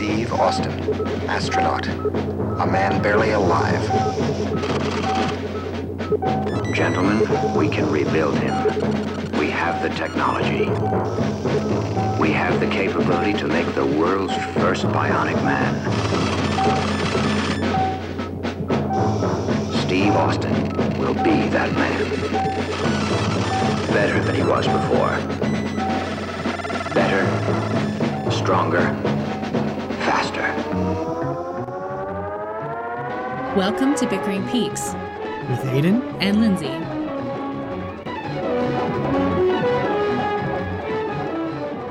Steve Austin, astronaut. A man barely alive. Gentlemen, we can rebuild him. We have the technology. We have the capability to make the world's first bionic man. Steve Austin will be that man. Better than he was before. Better, stronger, Welcome to Bickering Peaks with Aiden. and Lindsay.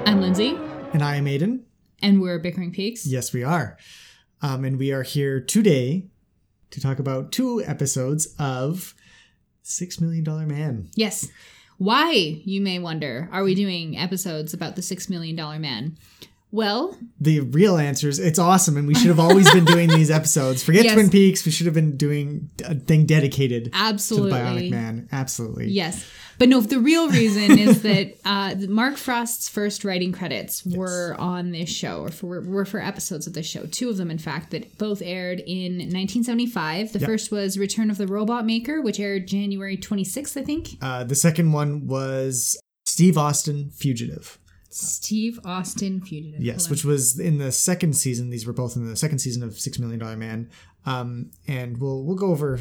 I'm Lindsay, And I am Aiden. and we're Bickering Peaks. Yes, we are. Um, and we are here today to talk about two episodes of Six Million Dollar Man. Yes. Why, you may wonder, are we doing episodes about the Six Million Dollar Man? Well, The real answer is it's awesome, and we should have always been doing these episodes. Forget Yes. Twin Peaks. We should have been doing a thing dedicated absolutely. to the Bionic Man. Absolutely. Yes. But no, the real reason is that uh, Mark Frost's first writing credits were on this show, or for, were for episodes of this show. Two of them, in fact, that both aired in 1975. The Yep. first was Return of the Robot Maker, which aired January 26th, I think. Uh, the second one was Steve Austin, Fugitive. Steve Austin Fugitive. Yes, Hold which was in the second season. These were both in the second season of Six Million Dollar Man. Um, and we'll we'll go over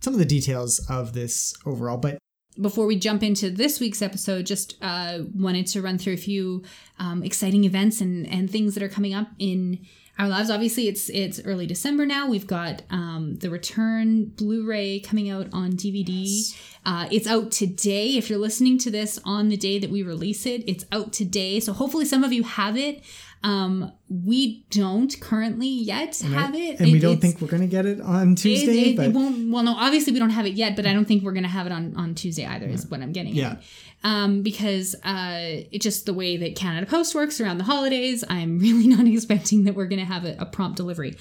some of the details of this overall. But before we jump into this week's episode, just uh, wanted to run through a few um, exciting events and, and things that are coming up in our lives. Obviously, it's it's early December now. We've got um, the Return Blu-ray coming out on DVD. Uh, it's out today. If you're listening to this on the day that we release it, it's out today. So hopefully, some of you have it. Um, we don't currently yet and, have it, and we don't think we're going to get it on Tuesday. it, it, but it won't. Well, no, obviously we don't have it yet, but I don't think we're gonna have it on on Tuesday either. Is what I'm getting. Yeah. At. Um, because uh, it's just the way that Canada Post works around the holidays. I'm really not expecting that we're gonna have a, a prompt delivery.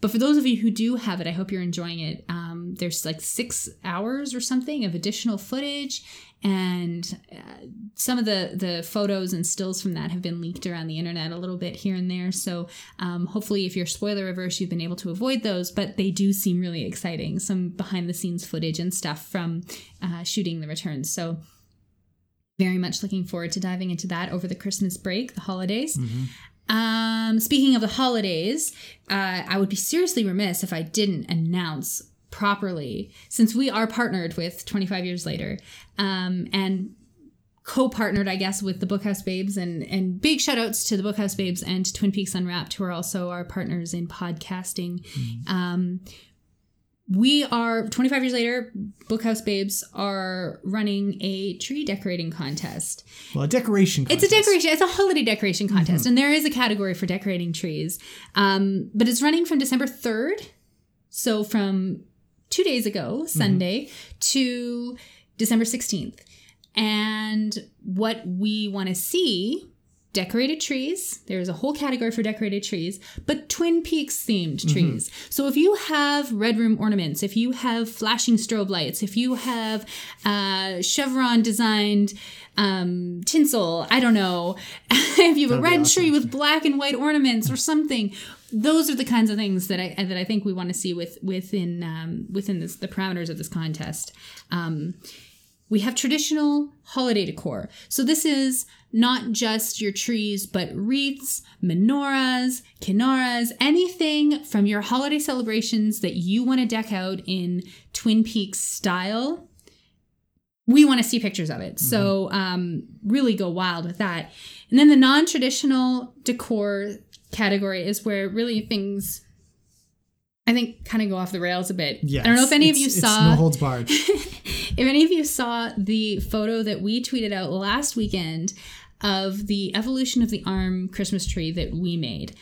But for those of you who do have it, I hope you're enjoying it. Um, there's like six hours or something of additional footage, and uh, some of the the photos and stills from that have been leaked around the internet a little bit here and there. So um, hopefully, if you're spoiler averse, you've been able to avoid those. But they do seem really exciting. Some behind the scenes footage and stuff from uh, shooting the returns. So very much looking forward to diving into that over the Christmas break, the holidays. Um, speaking of the holidays, uh, I would be seriously remiss if I didn't announce properly, since we are partnered with 25 Years Later, um, and co-partnered, I guess, with the Bookhouse Babes, and and big shout outs to the Bookhouse Babes and Twin Peaks Unwrapped, who are also our partners in podcasting. Um, we are 25 years later bookhouse babes are running a tree decorating contest well, a decoration. it's a decoration. It's a holiday decoration contest, and there is a category for decorating trees. Um, but it's running from December third, so from two days ago, Sunday, to December sixteenth. And what we want to see. Decorated trees. There's a whole category for decorated trees, but Twin Peaks themed trees. So if you have red room ornaments, if you have flashing strobe lights, if you have uh, chevron designed um, tinsel, I don't know, if you have a That'd be red awesome. tree with black and white ornaments or something, those are the kinds of things that I that I think we want to see with within um, within this, the parameters of this contest. Um, we have traditional holiday decor. So this is not just your trees, but wreaths, menorahs, kinaras, anything from your holiday celebrations that you want to deck out in Twin Peaks style. We want to see pictures of it. So um, really go wild with that. And then the non-traditional decor category is where really things I think kind of go off the rails a bit. Yes, I don't know if any of you saw no holds barred. if any of you saw the photo that we tweeted out last weekend of the evolution of the arm Christmas tree that we made.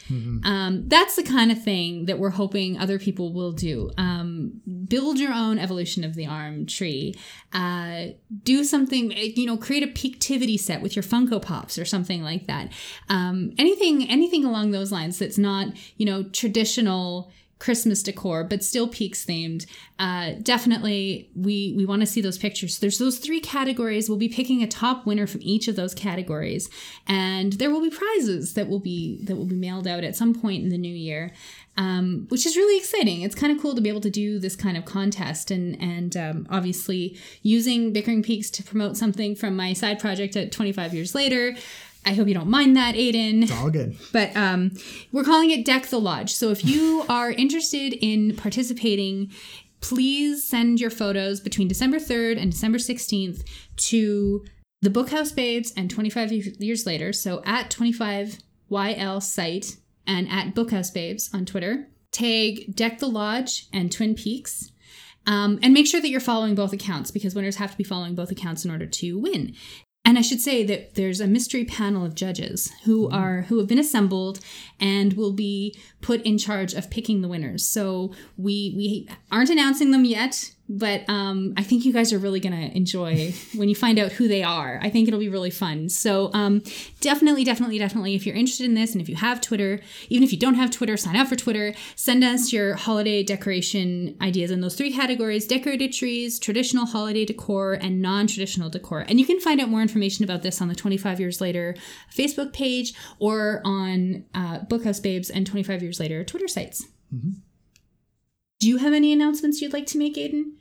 Um, that's the kind of thing that we're hoping other people will do. Um, build your own evolution of the arm tree. Uh, do something, you know, create a peaktivity set with your Funko Pops or something like that. Um, anything, anything along those lines that's not, you know, traditional Christmas decor, but still Peaks themed. Uh, definitely, we we want to see those pictures. There's those three categories. We'll be picking a top winner from each of those categories, and there will be prizes that will be that will be mailed out at some point in the new year, um, which is really exciting. It's kind of cool to be able to do this kind of contest, and and um, obviously using Bickering Peaks to promote something from my side project at 25 years later. I hope you don't mind that, Aiden. It's all good. But um, we're calling it Deck the Lodge. So if you are interested in participating, please send your photos between December 3rd and December 16th to the Bookhouse Babes and 25 years later. So at 25YL site and at Bookhouse Babes on Twitter. Tag Deck the Lodge and Twin Peaks. Um, and make sure that you're following both accounts because winners have to be following both accounts in order to win. And I should say that there's a mystery panel of judges who mm-hmm. are who have been assembled and will be put in charge of picking the winners. So we we aren't announcing them yet, but um, I think you guys are really gonna enjoy when you find out who they are. I think it'll be really fun. So um, definitely, definitely, definitely, if you're interested in this and if you have Twitter, even if you don't have Twitter, sign up for Twitter. Send us your holiday decoration ideas in those three categories: decorated trees, traditional holiday decor, and non-traditional decor. And you can find out more information about this on the 25 Years Later Facebook page or on uh, Bookhouse Babes and 25 Years Later Twitter sites. Do you have any announcements you'd like to make, Aiden?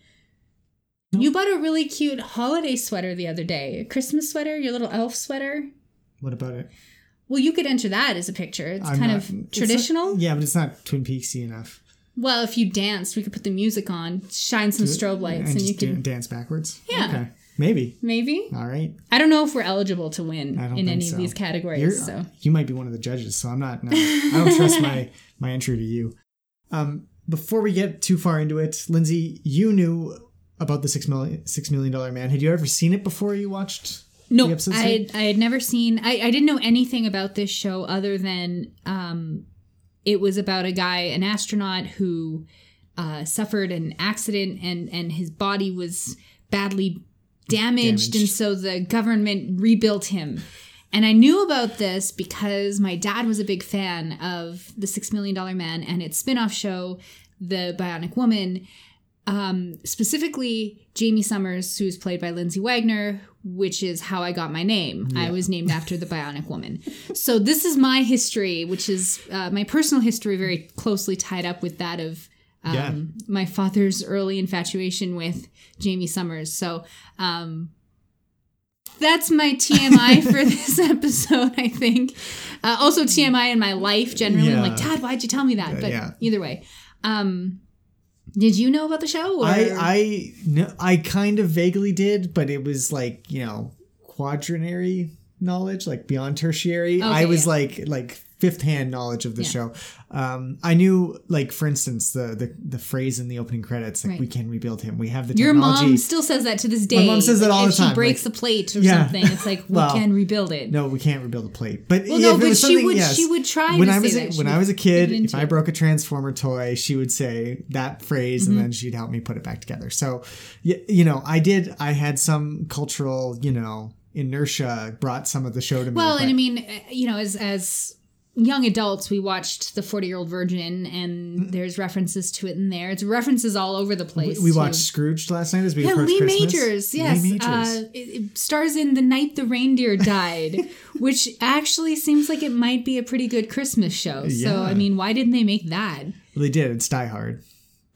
You bought a really cute holiday sweater the other day, a Christmas sweater, your little elf sweater. What about it? Well, you could enter that as a picture. It's I'm kind not- of it's not- traditional. yeah, but it's not Twin Peaksy enough. Well, if you danced, we could put the music on, shine some strobe lights, and, just you could dance backwards. Yeah. Okay. Maybe. maybe. All right. I don't know if we're eligible to win in any so. of these categories. You're, so You might be one of the judges, so I'm not. No, I don't trust my my entry to you. Um, before we get too far into it, Lindsay, you knew about the six million six million dollar man. Had you ever seen it before you watched? No, I had, I had never seen. I, I didn't know anything about this show other than um, it was about a guy, an astronaut who uh, suffered an accident and and his body was badly damaged, Damaged. and so the government rebuilt him. And I knew about this because my dad was a big fan of the Six Million Dollar Man and its spin-off show, The Bionic Woman um, specifically Jaime Sommers, who's played by Lindsay Wagner, which is how I got my name. I was named after the Bionic Woman. So this is my history, which is uh, my personal history, very closely tied up with that of um, Yeah. my father's early infatuation with Jaime Sommers. So um, that's my TMI for this episode, I think. Uh, also TMI in my life generally. I'm like, Yeah. Dad, why'd you tell me that? But yeah. either way. Um, did you know about the show? Or? I I no, I kind of vaguely did, but it was like you know quaternary knowledge, like beyond tertiary. I was yeah. like like fifth hand knowledge of the Yeah. show. Um, I knew like for instance the the the phrase in the opening credits like Right. we can rebuild him. We have the Your technology. mom still says that to this day. My mom says that all if the time, she breaks like- a plate or Yeah. something, it's like we Well, can rebuild it. no, we can't rebuild a plate. But Well, no, but she would- yes. she would try when to I say was a, when I was a kid. If I broke a transformer toy, she would say that phrase, Mm-hmm. and then she'd help me put it back together. So, y- you know, I did. I had some cultural, you know, inertia brought some of the show to me. Well, and I mean, uh, you know, as as young adults, we watched The Forty Year Old Virgin, and there's references to it in there. It's references all over the place. we too. watched Scrooge last night as we Yeah, approached Lee Christmas. Majors. Yes, Lee Majors. Uh, it, it stars in "The Night the Reindeer Died," which actually seems like it might be a pretty good Christmas show. So, I mean, why didn't they make that? well, they did. It's Die Hard,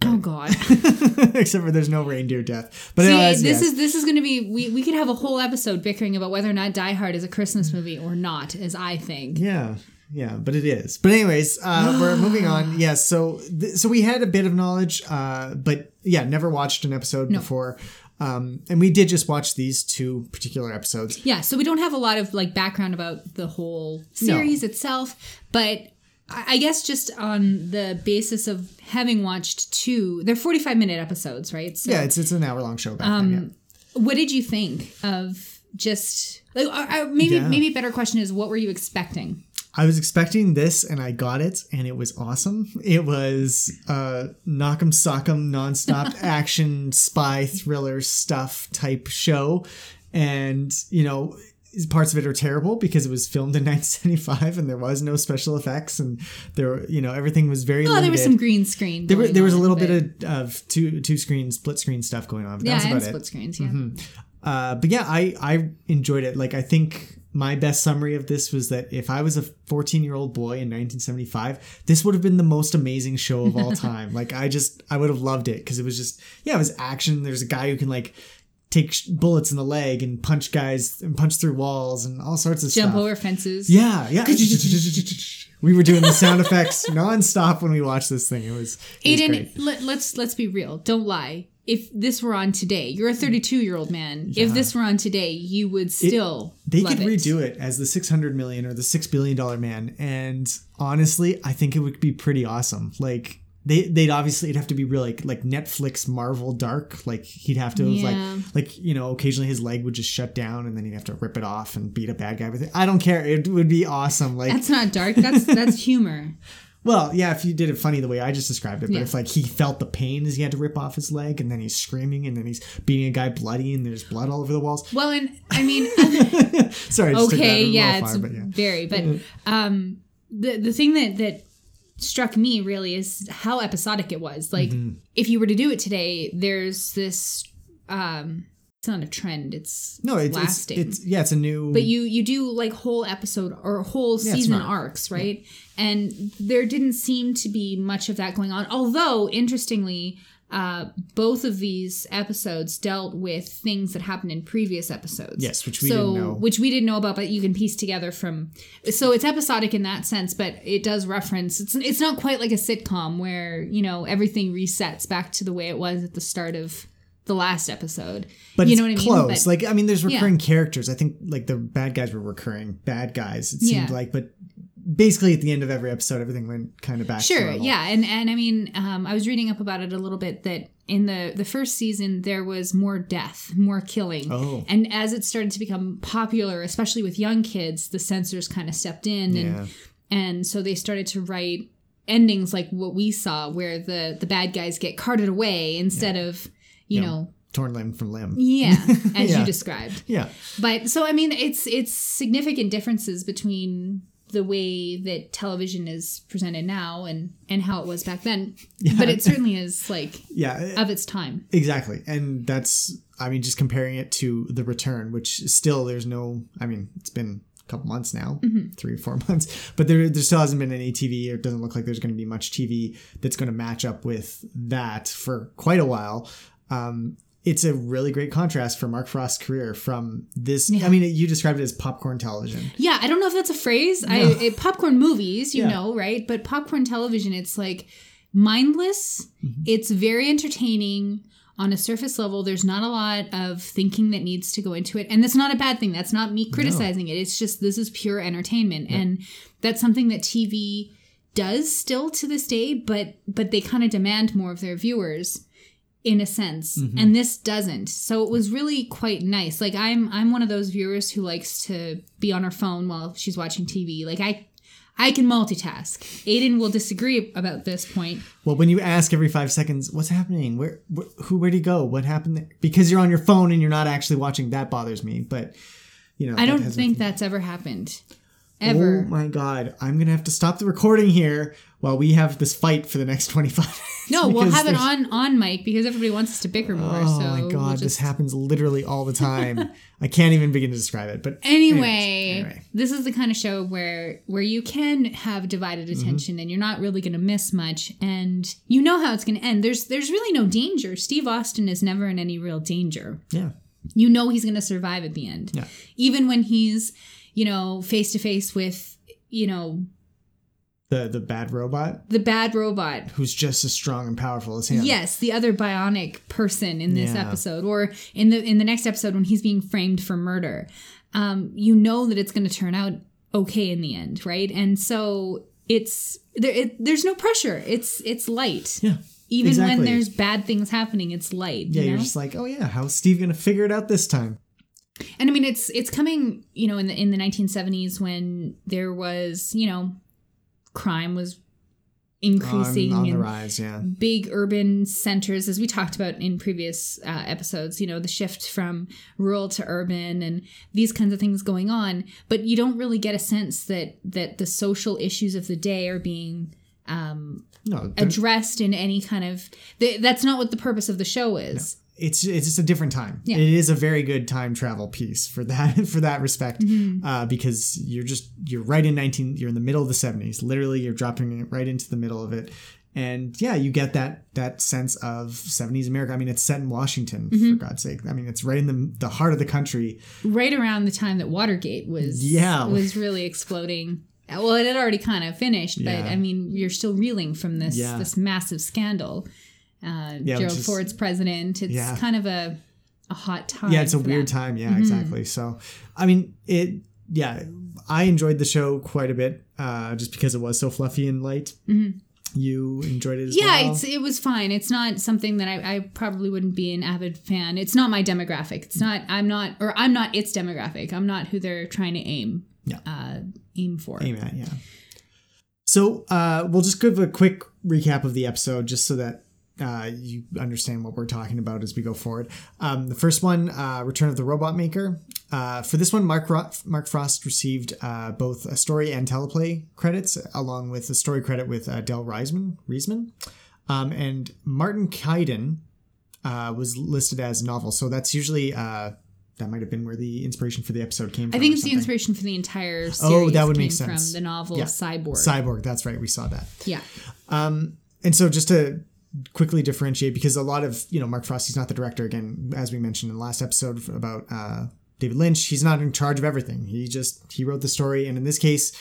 Oh God. except for there's no reindeer death. But See, anyways, this yes. is this is going to be we we could have a whole episode bickering about whether or not Die Hard is a Christmas movie or not, as I think. Yeah, yeah, but it is. But anyways, uh, we're moving on. Yeah, so th- so we had a bit of knowledge, uh, but yeah, never watched an episode before. Um, and we did just watch these two particular episodes. Yeah, so we don't have a lot of like background about the whole series itself, but I guess just on the basis of having watched two, they're forty-five minute episodes, right? So, Yeah, it's it's an hour long show back Um, then. what did you think of just like uh, uh, maybe Yeah. maybe a better question is what were you expecting? I was expecting this, and I got it, and it was awesome. It was uh, knock'em sock'em nonstop action spy thriller stuff type show, and you know parts of it are terrible because it was filmed in 1975 and there was no special effects and there you know everything was very Oh, limited. there was some green screen. there, were, there was a little bit of, of two two screen split screen stuff going on but yeah, that was about split it screens. Yeah. uh, but yeah I I enjoyed it like I think my best summary of this was that if I was a 14 year old boy in 1975 this would have been the most amazing show of all time like I just I would have loved it because it was just yeah it was action there's a guy who can like take sh- bullets in the leg and punch guys and punch through walls and all sorts of Jump stuff Jump over fences. yeah, yeah. we were doing the sound effects nonstop when we watched this thing. It was, it was Aiden, great. let, let's let's be real. Don't lie. If this were on today, you're a mm. 32 year old man. If this were on today, you would still. They love could it. redo it as the 600 million or the 6 billion dollar man and honestly, I think it would be pretty awesome. Like they they'd obviously it'd have to be real like like Netflix Marvel dark. Like he'd have to Yeah. like like you know, occasionally his leg would just shut down and then he'd have to rip it off and beat a bad guy with it. I don't care. It would be awesome. Like That's not dark. That's that's humor. Well, yeah, if you did it funny the way I just described it, but Yeah. if like he felt the pain as he had to rip off his leg, and then he's screaming, and then he's beating a guy bloody, and there's blood all over the walls. Well, and I mean, Sorry, I just took that a okay, yeah, far, it's but yeah. very. But um, the the thing that that struck me really is how episodic it was. Like, Mm-hmm. if you were to do it today, there's this. Um, it's not a trend. It's No, it's, it's lasting. it's yeah, it's a new. but you you do like whole episode or whole Yeah, season arcs right and there didn't seem to be much of that going on although interestingly uh, both of these episodes dealt with things that happened in previous episodes Yes, which we so, didn't know. which we didn't know about but you can piece together from so it's episodic in that sense but it does reference it's it's not quite like a sitcom where you know everything resets back to the way it was at the start of the last episode but you it's know what I mean? close. But- like I mean, there's Yeah. recurring characters. I think like the bad guys were recurring bad guys. It seemed Yeah. like, but basically at the end of every episode, everything went kind of back. to Sure, yeah, and and I mean, um, I was reading up about it a little bit that in the the first season there was more death, more killing, Oh. and as it started to become popular, especially with young kids, the censors kind of stepped in, Yeah. and and so they started to write endings like what we saw, where the the bad guys get carted away instead of you Yeah. know. torn limb from limb. Yeah, as Yeah. you described. Yeah, But so I mean, it's it's significant differences between the way that television is presented now and and how it was back then. But it certainly is like yeah. of its time. Exactly. And that's, I mean, just comparing it to The Return, which still there's no, I mean, it's been a couple months now, mm-hmm. three or four months, but there, there still hasn't been any TV, or it doesn't look like there's going to be much TV that's going to match up with that for quite a while. Um, it's a really great contrast for Mark Frost's career from this. I mean, you described it as popcorn television. Yeah, I don't know if that's a phrase. I it, popcorn movies, you Yeah. know, right? But popcorn television, it's like mindless. Mm-hmm. It's very entertaining on a surface level. There's not a lot of thinking that needs to go into it, and that's not a bad thing. That's not me criticizing it. It's just this is pure entertainment, and that's something that TV does still to this day. But but they kind of demand more of their viewers in a sense Mm-hmm. and this doesn't so it was really quite nice like i'm i'm one of those viewers who likes to be on her phone while she's watching tv like i i can multitask aiden will disagree about this point Well, when you ask every five seconds, what's happening? Where, wh- who, where'd he go? What happened? There? Because you're on your phone and you're not actually watching. That bothers me. But you know, i don't think nothing- that's ever happened ever Oh my god, I'm gonna have to stop the recording here while we have this fight for the next 25 minutes. no we'll have it on on mic because everybody wants us to bicker more Oh so my we'll god, this happens literally all the time. I can't even begin to describe it. But Anyway, anyways, anyway. this is the kind of show where where you can have divided Mm-hmm. attention and you're not really going to miss much and you know how it's going to end. There's there's really no danger. Steve Austin is never in any real danger. yeah, You know he's going to survive at the end. Yeah. Even when he's, you know, face to face with, you know, the the bad robot the bad robot who's just as strong and powerful as him. Yes, the other bionic person in this Yeah. episode, or in the in the next episode when he's being framed for murder, um, you know that it's going to turn out okay in the end, right? And so it's there. It, there's no pressure. It's it's light. yeah, Even when there's bad things happening, it's light. yeah. you You're just like, oh yeah, how's Steve gonna figure it out this time? and I mean it's it's coming, you know, in the in the 1970s when there was, you know, crime was increasing on, on rise. Yeah, big urban centers, as we talked about in previous uh, episodes, you know, the shift from rural to urban and these kinds of things going on. But you don't really get a sense that that the social issues of the day are being um, no, addressed in any kind of. Th- that's not what the purpose of the show is. It's it's just a different time. Yeah. It is a very good time travel piece for that for that respect, Mm-hmm. uh, because you're just you're right in nineteen. You're in the middle of the seventies. Literally, you're dropping it right into the middle of it, and yeah, you get that that sense of seventies America. I mean, it's set in Washington Mm-hmm. for God's sake. I mean, it's right in the the heart of the country. Right around the time that Watergate was Yeah. was really exploding. Well, it had already kind of finished, but Yeah. I mean, you're still reeling from this Yeah. this massive scandal. Uh, Yeah, Gerald is- Ford's president. It's Yeah. kind of a a hot time. yeah, it's a weird that. Mm-hmm. time. Yeah, exactly. So, I mean, it. Yeah, I enjoyed the show quite a bit, uh, just because it was so fluffy and light. You enjoyed it as Mm-hmm. Yeah, well. it's it was fine. It's not something that I, I probably wouldn't be an avid fan. It's not my demographic. It's not. I'm not, or I'm not its demographic. I'm not who they're trying to aim. Yeah. Uh, aim for. aim at, yeah. So uh, we'll just give a quick recap of the episode just so that uh, you understand what we're talking about as we go forward. Um, the first one, uh, Return of the Robot Maker. Uh, for this one, Mark, Ro- Mark Frost received uh, both a story and teleplay credits, along with a story credit with uh, Del Reisman. Reisman. Um, and Martin Caidin uh, was listed as novel. So that's usually. Uh, that might have been where the inspiration for the episode came from. I think it's the inspiration for the entire series. Oh, that would make sense. from the novel Yeah. Cyborg. Cyborg, that's right. We saw that. yeah, And so just to quickly differentiate, because a lot of, you know, Mark Frost, he's not the director again, as we mentioned in the last episode about uh, David Lynch, he's not in charge of everything. He just, he wrote the story. And in this case,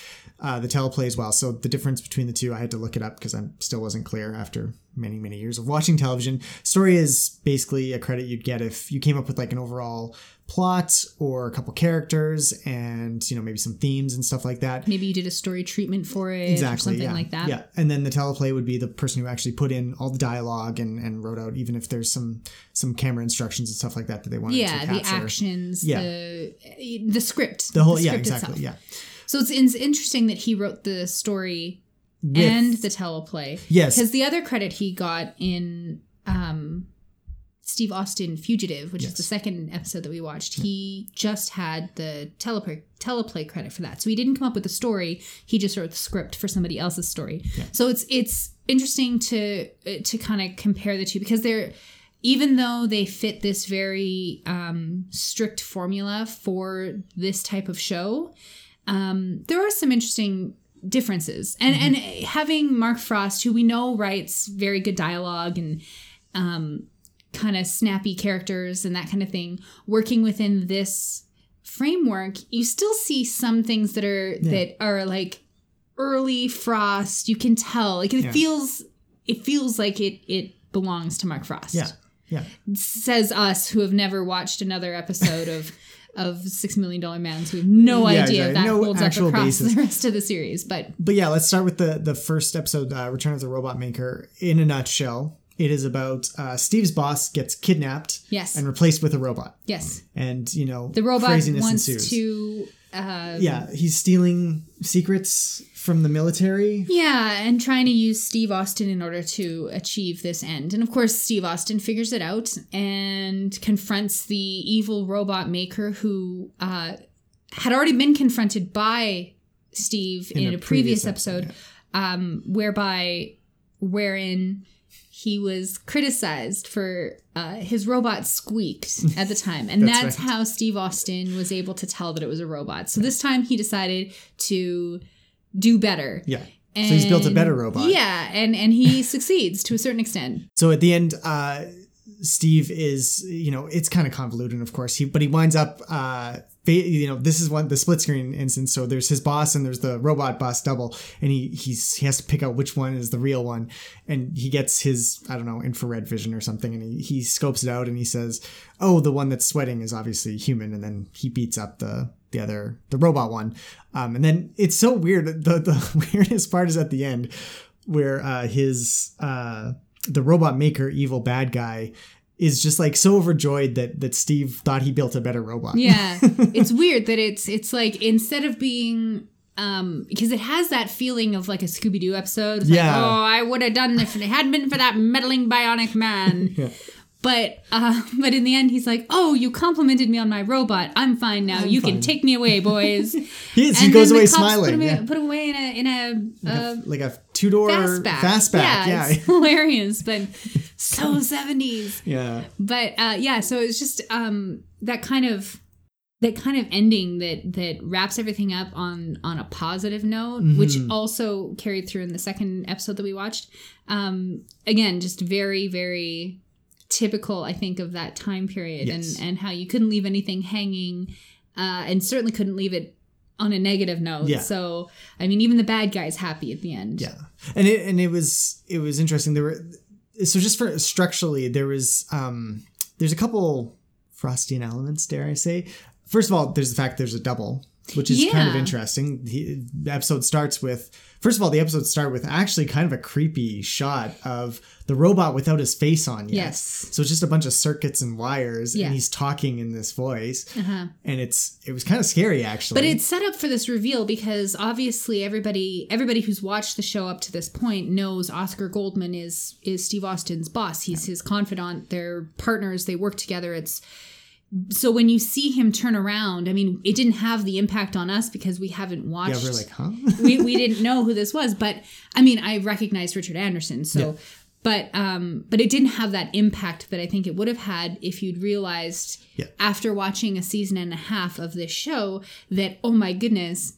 uh, the teleplay as well. So the difference between the two, I had to look it up because I still wasn't clear after many, many years of watching television. Story is basically a credit you'd get if you came up with like an overall plot or a couple characters and, you know, maybe some themes and stuff like that. maybe you did a story treatment for it or Exactly. something yeah. like that. Yeah. And then the teleplay would be the person who actually put in all the dialogue and, and wrote out, even if there's some some camera instructions and stuff like that that they wanted Yeah, to the actions, Yeah. the the script, The whole, yeah, script exactly. itself. Yeah. So it's, it's interesting that he wrote the story With- and the teleplay. Yes. Because the other credit he got in um, Steve Austin Fugitive, which is the second episode that we watched, he just had the teleplay teleplay credit for that. So he didn't come up with the story; he just wrote the script for somebody else's story. So it's it's interesting to to kind of compare the two because they're even though they fit this very um, strict formula for this type of show, um, there are some interesting differences. And and having Mark Frost, who we know writes very good dialogue and um, kind of snappy characters and that kind of thing, working within this framework, you still see some things that are that are like early Frost. You can tell, like it Yeah. feels, it feels like it it belongs to Mark Frost Yeah. Yeah. says us who have never watched another episode of of Six Million Dollar Man, so we have no Yeah, idea if that No holds up across basis. the rest of the series. But But yeah, let's start with the the first episode, uh, Return of the Robot Maker. In a nutshell, it is about uh, Steve's boss gets kidnapped Yes. and replaced with a robot. yes, And, you know, the robot craziness wants ensues. to. Uh, Yeah, he's stealing secrets from the military. Yeah, and trying to use Steve Austin in order to achieve this end. And of course, Steve Austin figures it out and confronts the evil robot maker who uh, had already been confronted by Steve in, a, previous, episode, um, whereby wherein he was criticized for uh, his robot squeaked at the time, and That's that's, right. how Steve Austin was able to tell that it was a robot. So this time he decided to do better. Yeah. And, So he's built a better robot. Yeah, and and he succeeds to a certain extent. So at the end, uh, Steve is, you know, it's kind of convoluted, of course. He, but he winds up, uh, you know, this is one the split screen instance. So there's his boss and there's the robot boss double, and he he's he has to pick out which one is the real one, and he gets his I don't know infrared vision or something, and he he scopes it out and he says, oh, the one that's sweating is obviously human, and then he beats up the the other the robot one, um, and then it's so weird. The the weirdest part is at the end where uh, his uh, the robot maker evil bad guy is just like so overjoyed that that Steve thought he built a better robot. Yeah, it's weird that it's it's like instead of being um because it has that feeling of like a scooby-doo episode It's like, Yeah. oh i would have done if it hadn't been for that meddling bionic man yeah. but uh but in the end he's like oh you complimented me on my robot i'm fine now you fine." can take me away boys He is. He goes away smiling. Put him, yeah. put him away in a in a uh, like a two door fastback. fastback. Yeah. it's hilarious, but so seventies. Yeah. But uh, yeah, so it's just um, that kind of that kind of ending that that wraps everything up on on a positive note, which also carried through in the second episode that we watched. Um, again, just very very typical, I think, of that time period Yes. and and how you couldn't leave anything hanging, uh, and certainly couldn't leave it on a negative note. Yeah. So I mean, even the bad guy's happy at the end. Yeah, and it and it was it was interesting. There were so just for structurally there was um there's a couple Frostian elements. Dare I say? First of all, there's the fact there's a double, which is kind of interesting. The, the episode starts with first of all the episode start with actually kind of a creepy shot of the robot without his face on yet. Yes. So it's just a bunch of circuits and wires, Yeah. and he's talking in this voice, Uh-huh. and it's it was kind of scary actually. But it's set up for this reveal because obviously everybody everybody who's watched the show up to this point knows Oscar Goldman is is Steve Austin's boss. He's his confidant. They're partners. They work together. It's so when you see him turn around, I mean, it didn't have the impact on us because we haven't watched. yeah, we're like, huh? we, we didn't know who this was, but I mean, I recognized Richard Anderson, so but um but it didn't have that impact that I think it would have had if you'd realized Yeah. after watching a season and a half of this show that oh my goodness,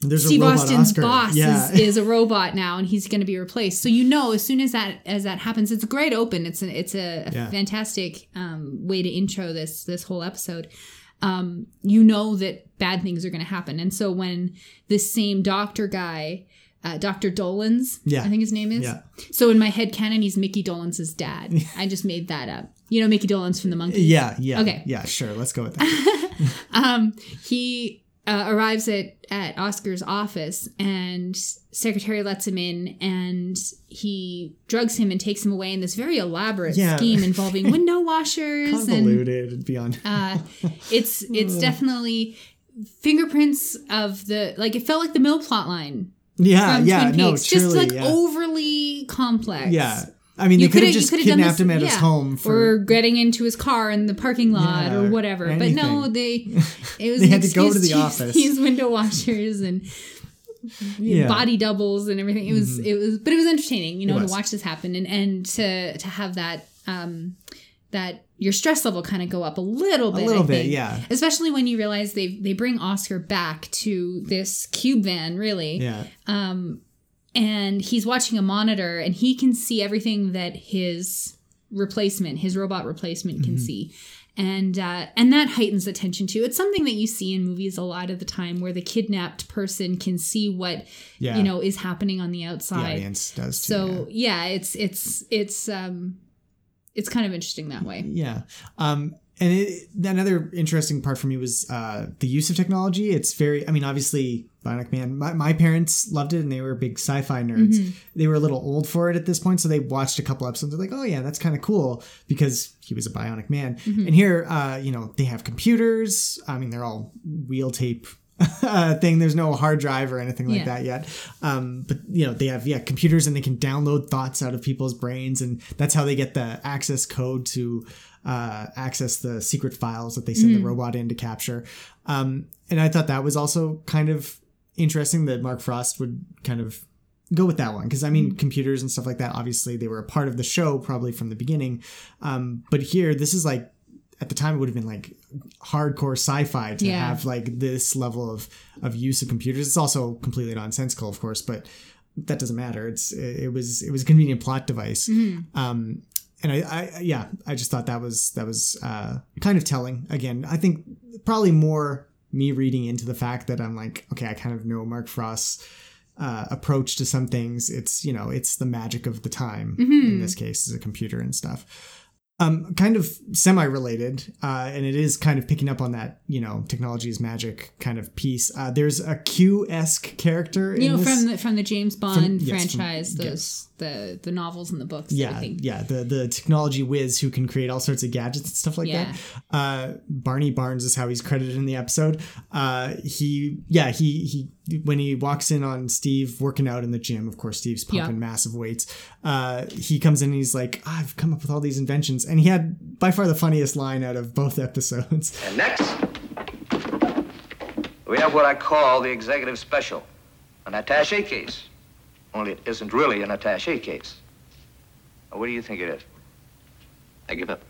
There's Steve a robot Austin's Oscar. boss yeah. is, is a robot now and he's going to be replaced. So you know as soon as that as that happens, it's a great open. It's a it's a, a Yeah. fantastic um, way to intro this this whole episode. Um, you know that bad things are going to happen, and so when this same doctor guy, uh, Doctor Dolenz, Yeah. I think his name is. Yeah. So in my head canon, he's Micky Dolenz' dad. I just made that up. You know Micky Dolenz from the Monkey. Yeah, yeah. Okay. Yeah, sure. Let's go with that. um, he uh, arrives at at Oscar's office, and secretary lets him in, and he drugs him and takes him away in this very elaborate Yeah. scheme involving window washers and beyond. uh, it's it's definitely fingerprints of the like it felt like the mill plot line yeah, yeah. Twin No, truly. just like yeah. overly complex. yeah. I mean, they could have just kidnapped this- him at his home for. or getting into his car in the parking lot Yeah, or whatever. But no, they it was They had to go to the office. Use window washers and Yeah. Mm-hmm. body doubles and everything. It was it was, but it was entertaining, you know, to watch this happen and and to to have that um that your stress level kind of go up a little bit. A little bit, yeah. Especially when you realize they they bring Oscar back to this cube van, really yeah. And he's watching a monitor and he can see everything that his replacement his robot replacement Mm-hmm. can see and uh, and that heightens attention too it's something that you see in movies a lot of the time where the kidnapped person can see what Yeah. you know is happening on the The outside audience does too. so yeah. it's it's it's um it's kind of interesting that way Yeah. Um, and it, another interesting part for me was uh, the use of technology. It's very, I mean, obviously, Bionic Man, my, my parents loved it and they were big sci fi nerds. Mm-hmm. They were a little old for it at this point. So they watched a couple episodes. They're like, oh, yeah, that's kind of cool because he was a Bionic Man. Mm-hmm. And here, uh, you know, they have computers. I mean, they're all wheel tape. uh, thing there's no hard drive or anything like Yeah. that yet um but you know they have yeah computers and they can download thoughts out of people's brains and that's how they get the access code to uh, access the secret files that they send the robot in to capture um and i thought that was also kind of interesting that mark frost would kind of go with that one because i mean computers and stuff like that obviously they were a part of the show probably from the beginning. Um but here this is like at the time it would have been like hardcore sci-fi to Yeah. have like this level of of use of computers. It's also completely nonsensical of course but that doesn't matter. It's it was it was a convenient plot device. Um and I, I yeah i just thought that was that was uh kind of telling. Again i think probably more me reading into the fact that i'm like okay i kind of know mark frost's uh, approach to some things. It's you know it's the magic of the time in this case is a computer and stuff um, kind of semi-related, uh, and it is kind of picking up on that, you know, technology is magic kind of piece. Uh, there's a Q-esque character you in know this. from the from the james bond yes, from- franchise those yes. the the novels and the books yeah, yeah, the the technology whiz who can create all sorts of gadgets and stuff like Yeah. that. Uh, Barney Barnes is how he's credited in the episode. Uh, he, yeah, he he when he walks in on Steve working out in the gym, of course, Steve's pumping Yeah. massive weights. Uh, he comes in and he's like, I've come up with all these inventions. And he had by far the funniest line out of both episodes. And next, we have what I call the executive special, an attache case. Only it isn't really an attache case. Now, what do you think it is? I give up.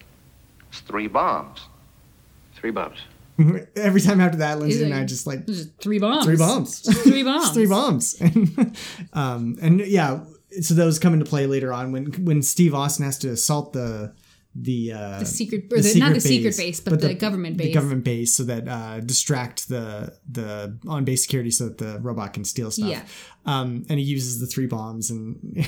It's three bombs. Three bombs. Every time after that, Lindsay He's and I just like, just three bombs. three bombs. Just three bombs. Three bombs. And, um, and yeah, so those come into play later on when when Steve Austin has to assault the the uh, The secret, or the, not the secret base, but, the, government base. the government base, so that uh, distract the the on base security, so that the robot can steal stuff. Yeah. Um, and he uses the three bombs, and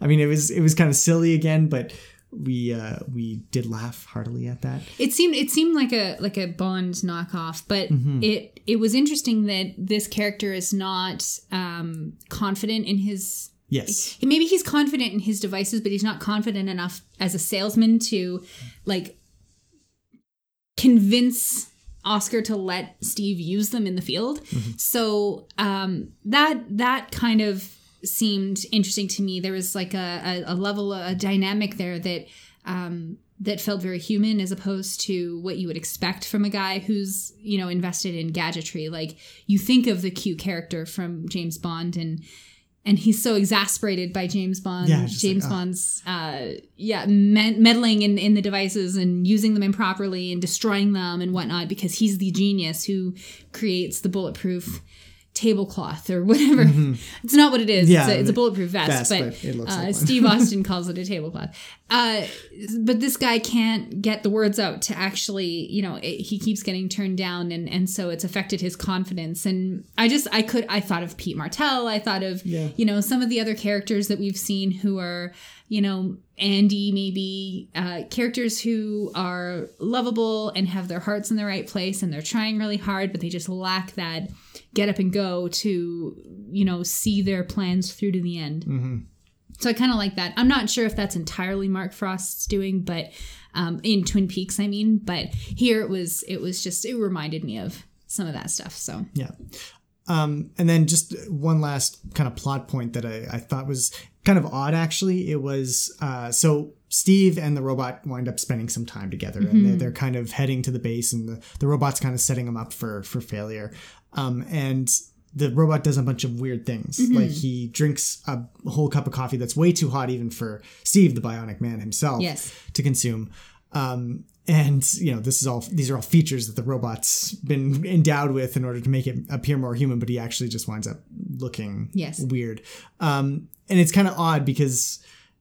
I mean, it was it was kind of silly again, but we uh, we did laugh heartily at that. It seemed it seemed like a like a Bond knockoff, but Mm-hmm. it it was interesting that this character is not um, confident in his. Yes. Maybe he's confident in his devices, but he's not confident enough as a salesman to like convince Oscar to let Steve use them in the field. So um, that that kind of seemed interesting to me. There was like a, a, a level, a dynamic there that um, that felt very human, as opposed to what you would expect from a guy who's you know invested in gadgetry. Like you think of the Q character from James Bond and. And he's so exasperated by James Bond. Yeah, James like, oh. Bond's, uh, yeah, med- meddling in, in the devices and using them improperly and destroying them and whatnot because he's the genius who creates the bulletproof tablecloth or whatever. It's not what it is. Mm-hmm. Yeah, it's, a, it's a bulletproof vest, vest, but, but uh, like. Steve Austin calls it a tablecloth. Uh, but this guy can't get the words out to actually, you know, it, he keeps getting turned down, and and so it's affected his confidence. And I just, I could, I thought of Pete Martell. I thought of, Yeah. you know, some of the other characters that we've seen who are, you know, Andy, maybe uh, characters who are lovable and have their hearts in the right place, and they're trying really hard, but they just lack that get up and go to, you know, see their plans through to the end. So I kind of like that. I'm not sure if that's entirely Mark Frost's doing, but um, in Twin Peaks, I mean. But here it was. It was just. It reminded me of some of that stuff. So Yeah. Um, and then just one last kind of plot point that I, I thought was kind of odd, actually. It was uh, so Steve and the robot wind up spending some time together, and they're, they're kind of heading to the base, and the, the robot's kind of setting them up for for failure. Um, and the robot does a bunch of weird things, like he drinks a whole cup of coffee that's way too hot, even for Steve, the Bionic Man himself, Yes. to consume. Um, and you know, this is all these are all features that the robot's been endowed with in order to make it appear more human, but he actually just winds up looking Yes. weird. Um, and it's kind of odd because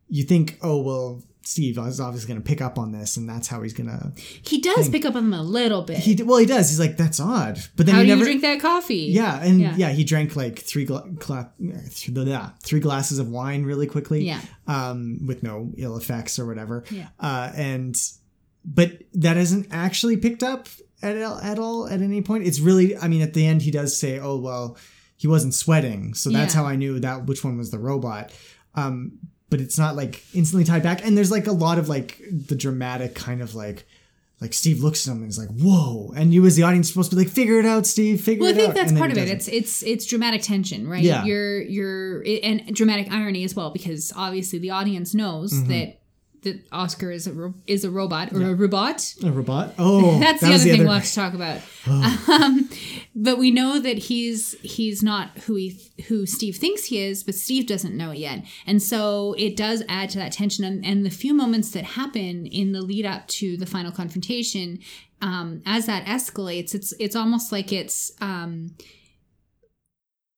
you think, oh well, Steve is obviously going to pick up on this, and that's how he's going to. he does pick up on them a little bit. He well, he does. He's like, that's odd, but then How he do never. you drink that coffee? yeah, and Yeah. yeah. he drank like three gla- gla- yeah, three glasses of wine really quickly. Yeah. um, with no ill effects or whatever. Yeah. uh, and but that isn't actually picked up at all, at all at any point. It's really, I mean, at the end he does say, "Oh well, he wasn't sweating," so that's Yeah. how I knew that which one was the robot. Um, but it's not like instantly tied back, and there's like a lot of like the dramatic kind of like. Like Steve looks at him and is like, "Whoa!" And you, as the audience, supposed to be like, "Figure it out, Steve. Figure it out. Well, I think that's part of it. doesn't. It's it's it's dramatic tension, right? Yeah. You're you're and dramatic irony as well because obviously the audience knows Mm-hmm. that that Oscar is a ro- is a robot or a robot. a robot. Oh, That's that the other thing other- we'll have to talk about. Um, but we know that he's he's not who he who Steve thinks he is, but Steve doesn't know it yet, and so it does add to that tension. And, and the few moments that happen in the lead up to the final confrontation, um, as that escalates, it's it's almost like it's um,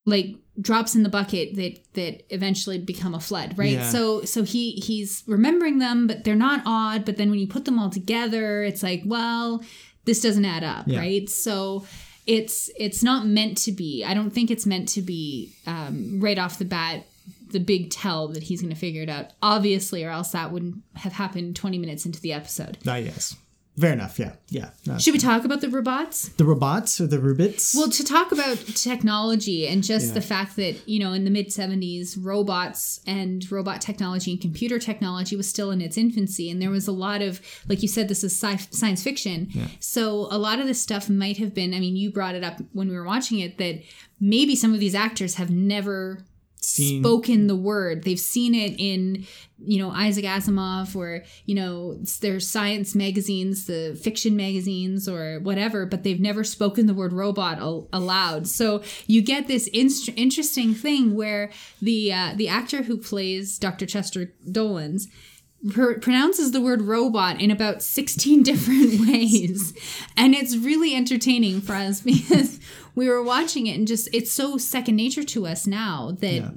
like drops in the bucket that that eventually become a flood right Yeah. so so he he's remembering them but they're not odd but then when you put them all together it's like well this doesn't add up Yeah. right so it's it's not meant to be i don't think it's meant to be um, right off the bat the big tell that he's going to figure it out obviously or else that wouldn't have happened 20 minutes into the episode Ah, yes. Fair enough. Yeah. Yeah. No. should we talk about the robots The robots or the rubits? Well, to talk about technology and just Yeah. the fact that, you know, in the mid 70s, robots and robot technology and computer technology was still in its infancy. And there was a lot of, like you said, this is sci- science fiction. So a lot of this stuff might have been, I mean, you brought it up when we were watching it that maybe some of these actors have never Seen- spoken the word. They've seen it in, you know, Isaac Asimov or, you know, their science magazines, the fiction magazines or whatever, but they've never spoken the word robot al- aloud. So you get this interesting thing where the uh, the actor who plays Dr. Chester Dolenz pr- pronounces the word robot in about 16 different ways. And it's really entertaining for us because we were watching it and just it's so second nature to us now that Yeah.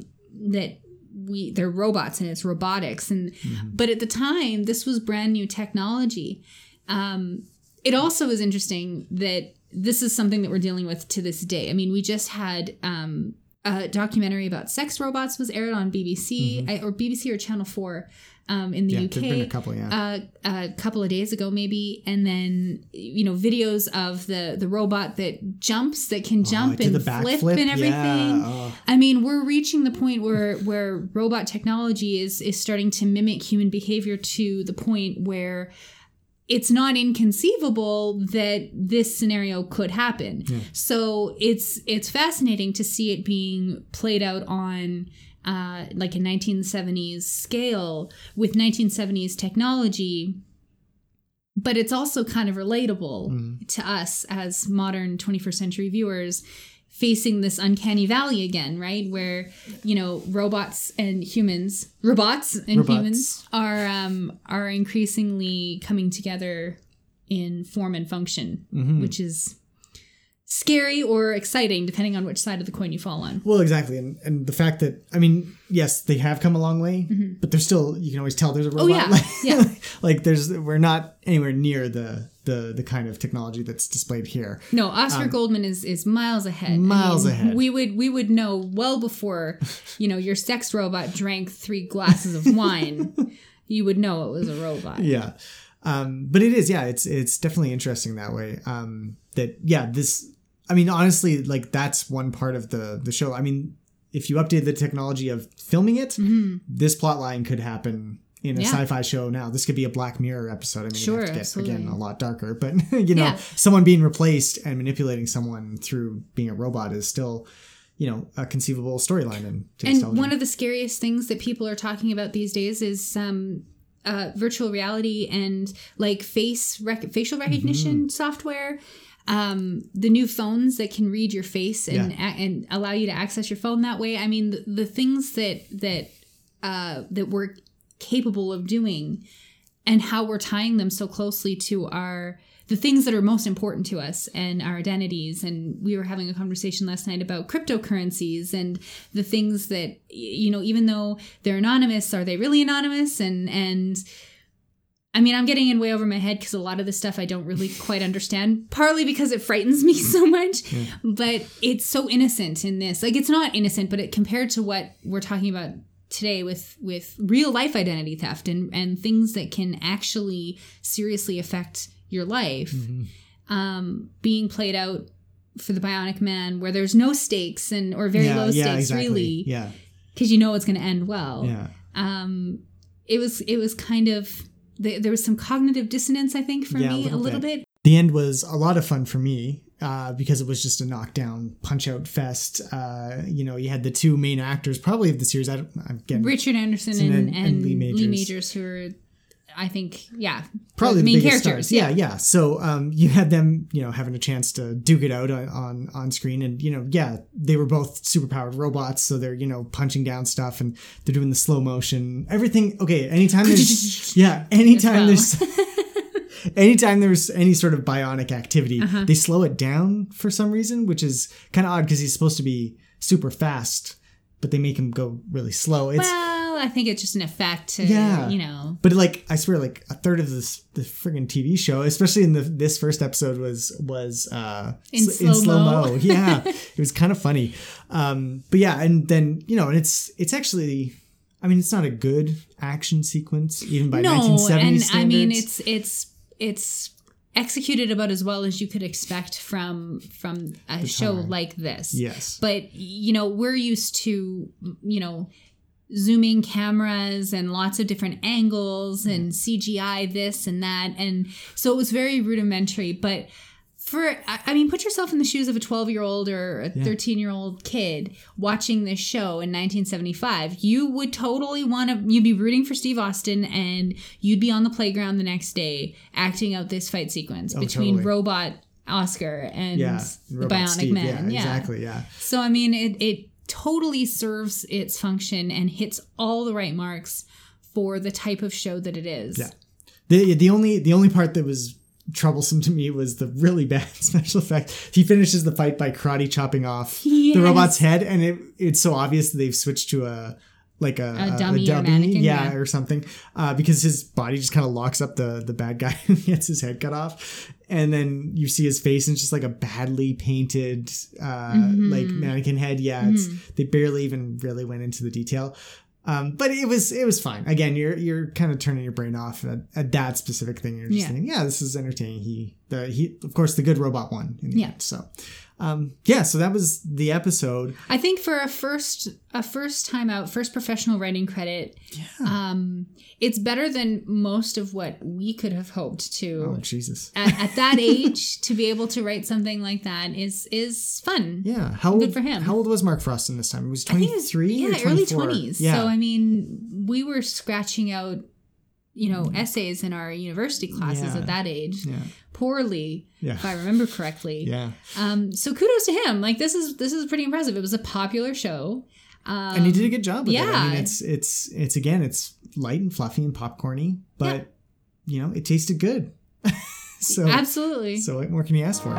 that we they're robots and it's robotics. And Mm-hmm. but at the time this was brand new technology. Um it also is interesting that this is something that we're dealing with to this day. I mean we just had um a documentary about sex robots was aired on bbc I, or bbc or channel 4 um, in the. Yeah, uk a couple, yeah. uh, a couple of days ago maybe and then you know videos of the the robot that jumps that can jump did and flip backflip? and everything Yeah, oh. i mean we're reaching the point where where robot technology is is starting to mimic human behavior to the point where it's not inconceivable that this scenario could happen. So it's it's fascinating to see it being played out on uh, like a 1970s scale with 1970s technology. But it's also kind of relatable to us as modern 21st century viewers facing this uncanny valley again, right? Where, you know, robots and humans, robots and Robots. humans are um are increasingly coming together in form and function, which is scary or exciting depending on which side of the coin you fall on. Well, exactly, and and the fact that I mean, yes, they have come a long way, but they're still you can always tell there's a robot. Mm-hmm. Oh, yeah, like, yeah. like there's we're not anywhere near the the the kind of technology that's displayed here. No, Oscar Goldman is is miles ahead. I Um, Miles mean, ahead. We would we would know well before, you know, your sex robot drank three glasses of wine. you would know it was a robot. Yeah, um, but it is yeah, it's it's definitely interesting that way. Um, that yeah, this I mean honestly, like that's one part of the the show. I mean, if you update the technology of filming it, this plot line could happen. In a Mm-hmm. Yeah. sci-fi show now, this could be a Black Mirror episode. I mean, Sure, it have to get absolutely. again a lot darker, but you know, Yeah. someone being replaced and manipulating someone through being a robot is still, you know, a conceivable storyline in today's And one of the scariest things that people are talking about these days is um, uh, virtual reality and like face rec- facial recognition Mm-hmm. software. Um, the new phones that can read your face and Yeah. a- and allow you to access your phone that way. I mean, the, the things that that uh, that we're capable of doing and how we're tying them so closely to our the things that are most important to us and our identities and we were having a conversation last night about cryptocurrencies and the things that you know even though they're anonymous are they really anonymous and and I mean, I'm getting in way over my head because a lot of the stuff I don't really quite understand, partly because it frightens me so much. But it's so innocent in this. Like, it's not innocent, but it compared to what we're talking about today with with real life identity theft and and things that can actually seriously affect your life um being played out for the bionic man where there's no stakes and or very low stakes really Yeah, because you know it's going to end well yeah. um it was it was kind of th- there was some cognitive dissonance i think for Yeah, me a little little bit. bit The end was a lot of fun for me uh, because it was just a knockdown, punch out fest. Uh, you know, you had the two main actors, probably of the series. I don't, I'm getting richard anderson And- and, and and, Lee lee, Majors. majors. who are i think yeah probably the main biggest characters stars. Yeah, yeah. So um, you had them, you know, having a chance to duke it out on, on on screen, and you know, yeah, they were both superpowered robots, so they're you know punching down stuff, and they're doing the slow motion, everything. Okay, anytime there's yeah, anytime there's anytime there's any sort of bionic activity, Uh-huh. they slow it down for some reason, which is kind of odd because he's supposed to be super fast, but they make him go really slow. It's well i think it's just an effect to Yeah. you know but like I swear, like a third of this the friggin' TV show, especially in the this first episode, was was uh, In sl- slow-mo. Yeah, it was kind of funny. Um, but yeah, and then you know, and it's it's actually, I mean, it's not a good action sequence even by no 1970s and standards. i mean it's it's it's executed about as well as you could expect from from a show like this yes, but you know we're used to you know zooming cameras and lots of different angles and cgi this and that and so it was very rudimentary but for I mean, put yourself in the shoes of a 12 year old or a 13 year old kid watching this show in 1975. You would totally want to. You'd be rooting for Steve Austin, and you'd be on the playground the next day acting out this fight sequence oh, between Oh, totally. Robot Oscar and Yeah, the Bionic Steve. Man. Yeah, exactly. Yeah. So I mean, it it totally serves its function and hits all the right marks for the type of show that it is. Yeah. The the only the only part that was troublesome to me was the really bad special effect. He finishes the fight by karate chopping off Yes. the robot's head, and it it's so obvious that they've switched to a like a, A dummy or mannequin, yeah, yeah. or something, uh, because his body just kind of locks up the the bad guy and gets his head cut off, and then you see his face, and it's just like a badly painted uh, Mm-hmm. like mannequin head. Yeah, it's they barely even really went into the detail. Um, but it was it was fine. Again, you're you're kind of turning your brain off at, at that specific thing. You're just Yeah. thinking, yeah, this is entertaining. He the he of course the good robot won. In the Yeah. End, so um, yeah, so that was the episode. I think for a first a first time out, first professional writing credit, um, it's better than most of what we could have hoped to. Oh Jesus. At, at that age, to be able to write something like that is is fun. Yeah. How old, Good for him. How old was Mark Frost in this time? He was twenty it three. yeah, early twenties. Yeah. So I mean, we were scratching out, you know, essays in our university classes. Yeah. at that age, yeah. poorly, Yeah. if I remember correctly. Yeah. Um, so kudos to him. Like this is this is pretty impressive. It was a popular show. Um, and he did a good job with it. I mean, it's it's it's again, it's light and fluffy and popcorny, but you know, it tasted good. so absolutely. So what more can you ask for?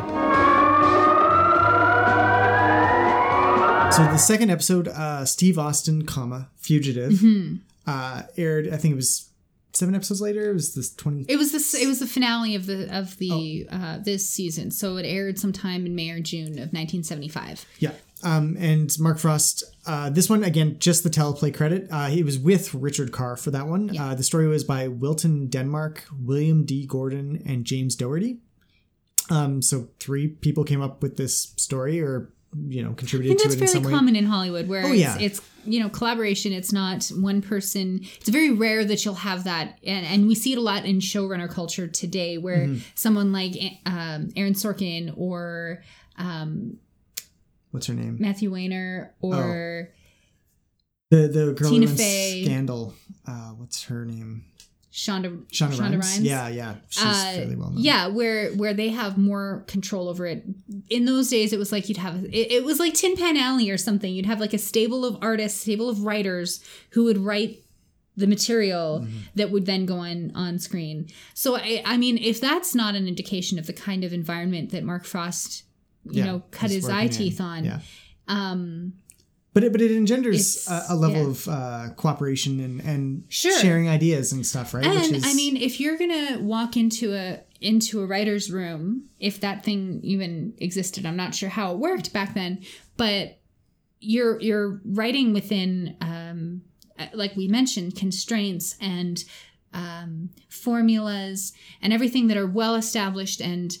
So the second episode, uh, Steve Austin, comma fugitive, Mm-hmm. uh, aired. I think it was seven episodes later. It was this twenty. It was this. It was the finale of the of the Oh. uh, this season. So it aired sometime in May or June of 1975. Yeah. Um, and Mark Frost, uh, this one again, just the teleplay credit. Uh, he was with Richard Carr for that one. Uh, the story was by Wilton Denmark, William D. Gordon, and James Doherty. Um, so three people came up with this story, or you know, contributed to that's it in fairly some way. common in Hollywood, where Oh, it's, yeah. it's you know collaboration. It's not one person. It's very rare that you'll have that, and, and we see it a lot in showrunner culture today, where Mm-hmm. someone like um, Aaron Sorkin or um, What's her name? Matthew Weiner or The the girl Tina. Scandal. Uh, what's her name? Shonda Shonda, Shonda Rhimes. Rhimes. Yeah, yeah, she's Uh, fairly well known. yeah, where where they have more control over it. In those days, it was like you'd have it, it was like Tin Pan Alley or something. You'd have like a stable of artists, stable of writers who would write the material Mm-hmm. that would then go on on screen. So I, I mean, if that's not an indication of the kind of environment that Mark Frost, you Yeah, know, cut his eye working teeth in. on, Yeah. um, But it, but it engenders a, a level yeah. of uh, cooperation and, and Sure. sharing ideas and stuff, right? And I mean, if you're gonna walk into a into a writer's room, if that thing even existed, I'm not sure how it worked back then, but you're you're writing within, um, uh, like we mentioned, constraints and um, formulas and everything that are well established and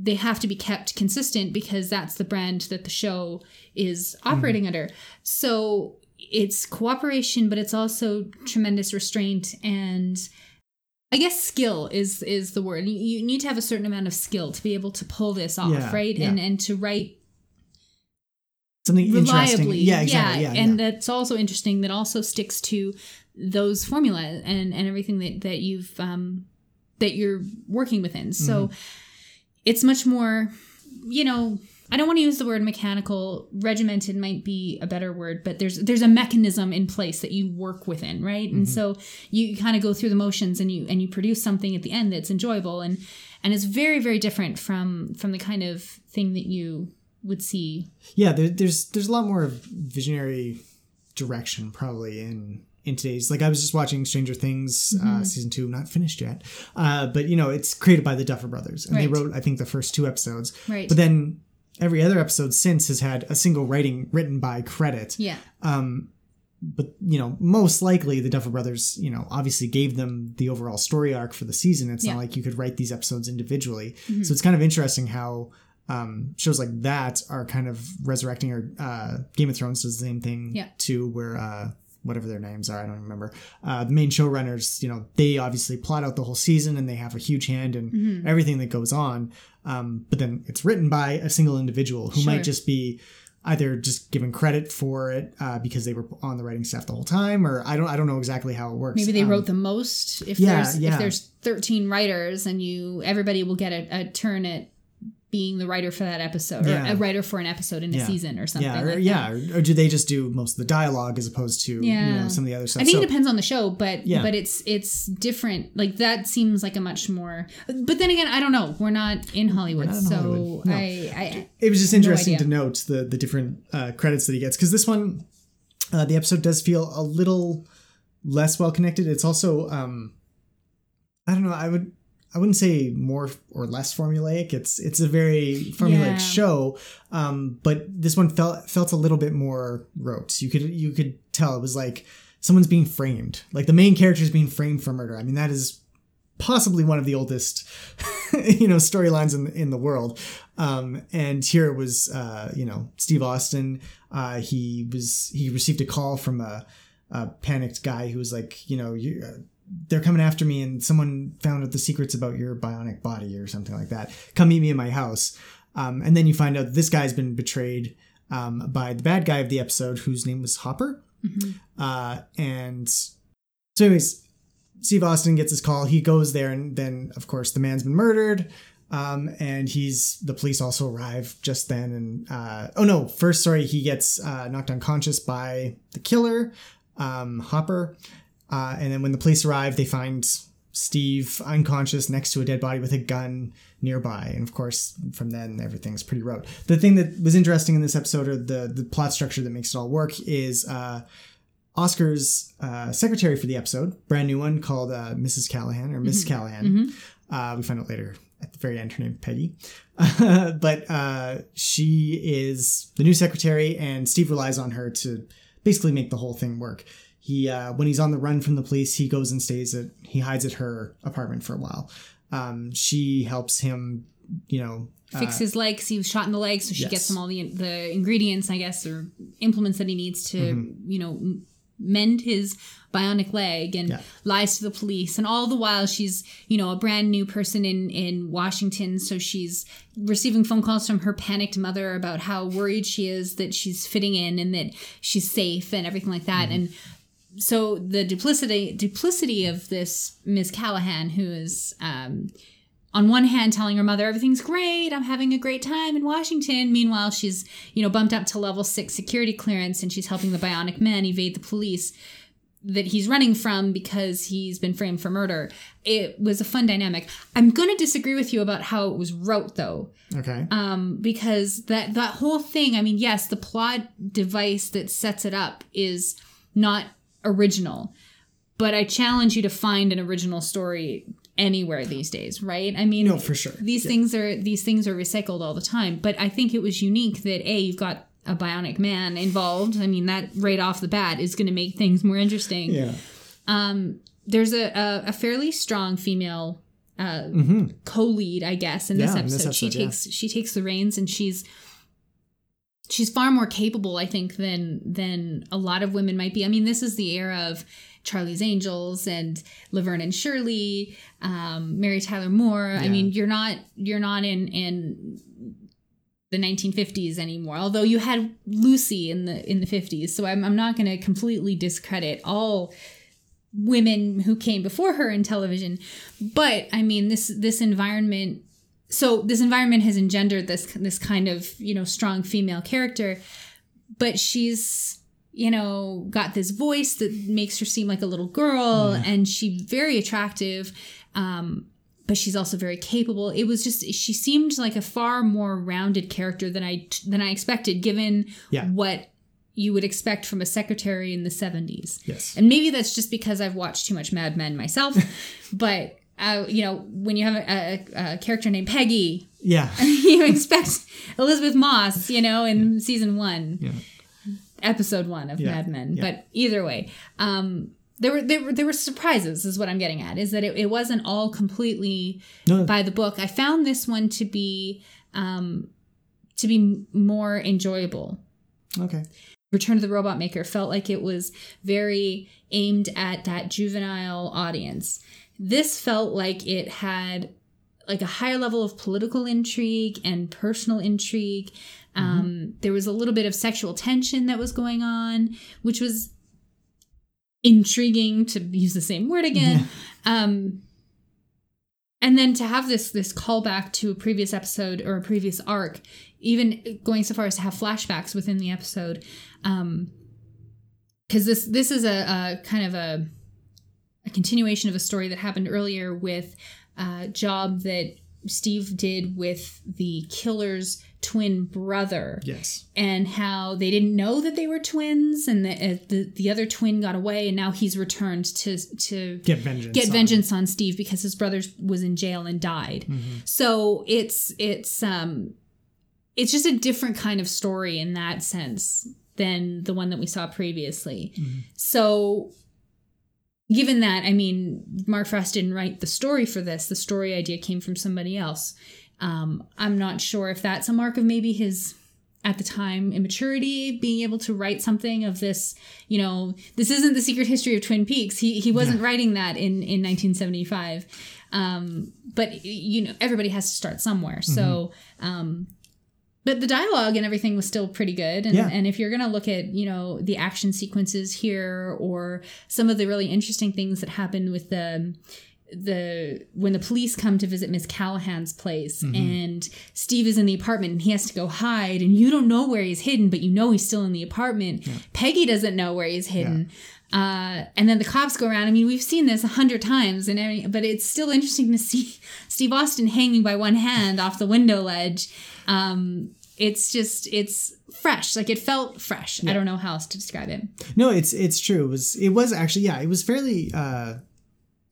they have to be kept consistent because that's the brand that the show is operating under. So it's cooperation, but it's also tremendous restraint and I guess skill is is the word. You, need to have a certain amount of skill to be able to pull this off, Yeah, right? yeah. And and to write something interesting. reliably. Yeah, exactly. Yeah, and yeah. that's also interesting. That also sticks to those formula and and everything that that you've um that you're working within. So Mm-hmm. it's much more, you know. I don't want to use the word mechanical. Regimented might be a better word, but there's there's a mechanism in place that you work within, right? Mm-hmm. And so you kind of go through the motions and you and you produce something at the end that's enjoyable and and it's very very different from from the kind of thing that you would see yeah, there, there's there's a lot more visionary direction probably in in today's. Like I was just watching Stranger Things Mm-hmm. uh, season two, not finished yet, uh, but you know it's created by the Duffer Brothers, and they wrote I think the first two episodes. Right. But then every other episode since has had a single writing written by credit. yeah but you know most likely the duffer brothers you know obviously gave them the overall story arc for the season it's Yeah. not like you could write these episodes individually Mm-hmm. so it's kind of interesting how um, shows like that are kind of resurrecting or uh, game of thrones does the same thing Yeah. too where uh, whatever their names are, I don't remember. Uh, the main showrunners, you know, they obviously plot out the whole season and they have a huge hand in Mm-hmm. everything that goes on. Um, but then it's written by a single individual who Sure. might just be either just given credit for it uh, because they were on the writing staff the whole time, or I don't I don't know exactly how it works. Maybe they Um, wrote the most. If yeah, there's yeah. if there's 13 writers and you everybody will get a, a turn at being the writer for that episode or Yeah. a writer for an episode in a Yeah. season or something yeah, or, like yeah, or, or do they just do most of the dialogue as opposed to you know some of the other stuff? I think So- it depends on the show, but Yeah. but it's it's different. Like that seems like a much more. But then again, I don't know. We're not in Hollywood, not in so Hollywood. No. I, I it was just interesting idea. to note the the different uh, credits that he gets because this one uh, the episode does feel a little less well connected it's also um i don't know i would i wouldn't say more or less formulaic. It's it's a very formulaic Yeah. show um but this one felt felt a little bit more rote you could you could tell it was like someone's being framed. Like the main character is being framed for murder. I mean that is possibly one of the oldest you know storylines in in the world. Um and here it was uh you know steve austin uh he was he received a call from a, a panicked guy who was like you know you uh, they're coming after me and someone found out the secrets about your bionic body or something like that come meet me in my house um and then you find out this guy's been betrayed um by the bad guy of the episode whose name was hopper uh and so anyways Steve Austin gets his call. He goes there, and then, of course, the man's been murdered. Um, and he's the police also arrive just then. And uh, oh no, first, sorry, he gets uh, knocked unconscious by the killer, um, Hopper. Uh, and then when the police arrive, they find Steve unconscious next to a dead body with a gun nearby. And of course, from then everything's pretty rote. The thing that was interesting in this episode, or the the plot structure that makes it all work, is. Uh, Oscar's uh, secretary for the episode, brand new one called uh, Mrs. Callahan or Miss Callahan. Uh, we find out later at the very end her name Peggy, but uh, she is the new secretary, and Steve relies on her to basically make the whole thing work. He uh, when he's on the run from the police, he goes and stays at he hides at her apartment for a while. Um, she helps him, you know, fix his leg 'cause he was shot in the leg, so she yes. gets him all the the ingredients, I guess, or implements that he needs to, Mm-hmm. you know, mend his bionic leg, and Yeah. lies to the police. And all the while, she's you know a brand new person in in Washington, so she's receiving phone calls from her panicked mother about how worried she is that she's fitting in and that she's safe and everything like that, and. So the duplicity duplicity of this Miss Callahan, who is um, on one hand telling her mother everything's great. I'm having a great time in washington. Meanwhile she's you know bumped up to level six security clearance and she's helping the bionic man evade the police that he's running from because he's been framed for murder. It was a fun dynamic. I'm going to disagree with you about how it was wrote though. Okay, um, because that that whole thing i mean yes the plot device that sets it up is not original but i challenge you to find an original story anywhere these days right i mean No, for sure. these Yeah. things are these things are recycled all the time but i think it was unique that a you've got a bionic man involved i mean that right off the bat is going to make things more interesting yeah, there's a, a, a fairly strong female uh, co-lead, I guess, in this Mm-hmm. Yeah, in episode. she yeah. takes she takes the reins, and she's she's far more capable, I think, than than a lot of women might be. I mean, this is the era of Charlie's Angels and Laverne and Shirley, um, Mary Tyler Moore. I mean, you're not you're not in in the 1950s anymore. Although you had Lucy in the in the 50s, so I'm I'm not going to completely discredit all women who came before her in television but i mean this this environment so this environment has engendered this this kind of you know strong female character but she's you know got this voice that makes her seem like a little girl and she very attractive um but she's also very capable it was just she seemed like a far more rounded character than i than i expected given Yeah. what you would expect from a secretary in the 70s yes, and maybe that's just because I've watched too much Mad Men myself. but uh, you know, when you have a, a, a character named Peggy, yeah, you expect Elisabeth Moss, you know, in season one, Yeah. episode one of Yeah, Mad Men. yeah. But either way, um, there were there were there were surprises. Is what I'm getting at. Is that it, it wasn't all completely No. by the book. I found this one to be um, to be more enjoyable. okay. Return of the Robot Maker felt like it was very aimed at that juvenile audience. This felt like it had like a higher level of political intrigue and personal intrigue. Um, there was a little bit of sexual tension that was going on, which was intriguing to use the same word again. Um, and then to have this this callback to a previous episode or a previous arc, even going so far as to have flashbacks within the episode, um, because this this is a, a kind of a a continuation of a story that happened earlier with a job that Steve did with the killer's twin brother Yes. and how they didn't know that they were twins and the, uh, the the other twin got away and now he's returned to to Get vengeance. get on- vengeance on Steve because his brother was in jail and died. Mm-hmm. So it's it's um it's just a different kind of story in that sense than the one that we saw previously. Mm-hmm. So given that, I mean, Mark Frost didn't write the story for this. The story idea came from somebody else. Um, I'm not sure if that's a mark of maybe his at the time immaturity being able to write something of this you know this isn't the secret history of twin peaks. He he wasn't writing that in in 1975 um but you know everybody has to start somewhere. So um but the dialogue and everything was still pretty good and, Yeah. and if you're gonna look at you know the action sequences here or some of the really interesting things that happen with the the when the police come to visit Miss Callahan's place and Steve is in the apartment and he has to go hide and you don't know where he's hidden but you know he's still in the apartment. Peggy doesn't know where he's hidden. Uh, and then the cops go around. I mean, we've seen this a hundred times, and every, but it's still interesting to see Steve Austin hanging by one hand off the window ledge. Um, it's just it's fresh, like it felt fresh. I don't know how else to describe it. No, it's it's true. It was it was actually yeah, it was fairly uh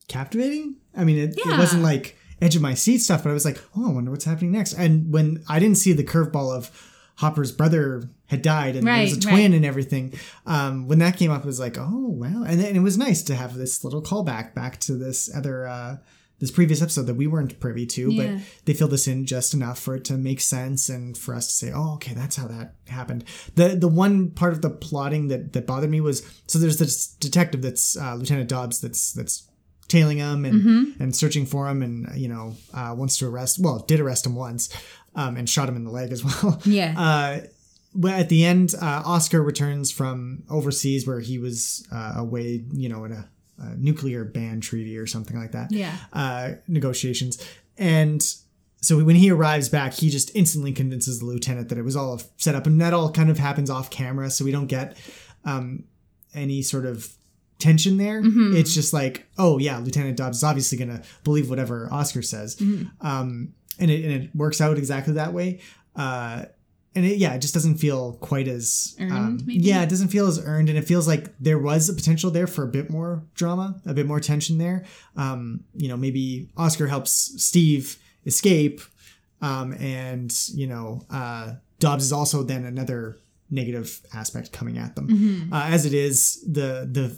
captivating. I mean, it, Yeah. it wasn't like edge of my seat stuff, but I was like, oh, I wonder what's happening next. And when I didn't see the curveball of Hopper's brother had died and there was a twin right. and everything, um, when that came up, it was like, oh wow, and then it was nice to have this little callback back to this other. Uh, this previous episode that we weren't privy to, Yeah. but they filled this in just enough for it to make sense and for us to say, "Oh, okay, that's how that happened." The the one part of the plotting that that bothered me was so there's this detective that's uh, Lieutenant Dobbs that's that's tailing him and and searching for him and you know uh, wants to arrest well did arrest him once um, and shot him in the leg as well. Yeah. Uh, but at the end, uh, Oscar returns from overseas where he was uh, away, you know, in a, a nuclear ban treaty or something like that. Yeah. Uh, negotiations. And so when he arrives back, he just instantly convinces the lieutenant that it was all set up. And that all kind of happens off camera. So we don't get um, any sort of tension there. It's just like, oh, yeah, Lieutenant Dobbs is obviously going to believe whatever Oscar says. Um, and, it, and it works out exactly that way. Uh, and it, yeah, it just doesn't feel quite as um, Earned, maybe? yeah, it doesn't feel as earned, and it feels like there was a potential there for a bit more drama, a bit more tension there. Um, you know, maybe Oscar helps Steve escape, um, and you know, uh, Dobbs is also then another negative aspect coming at them. Mm-hmm. Uh, as it is, the the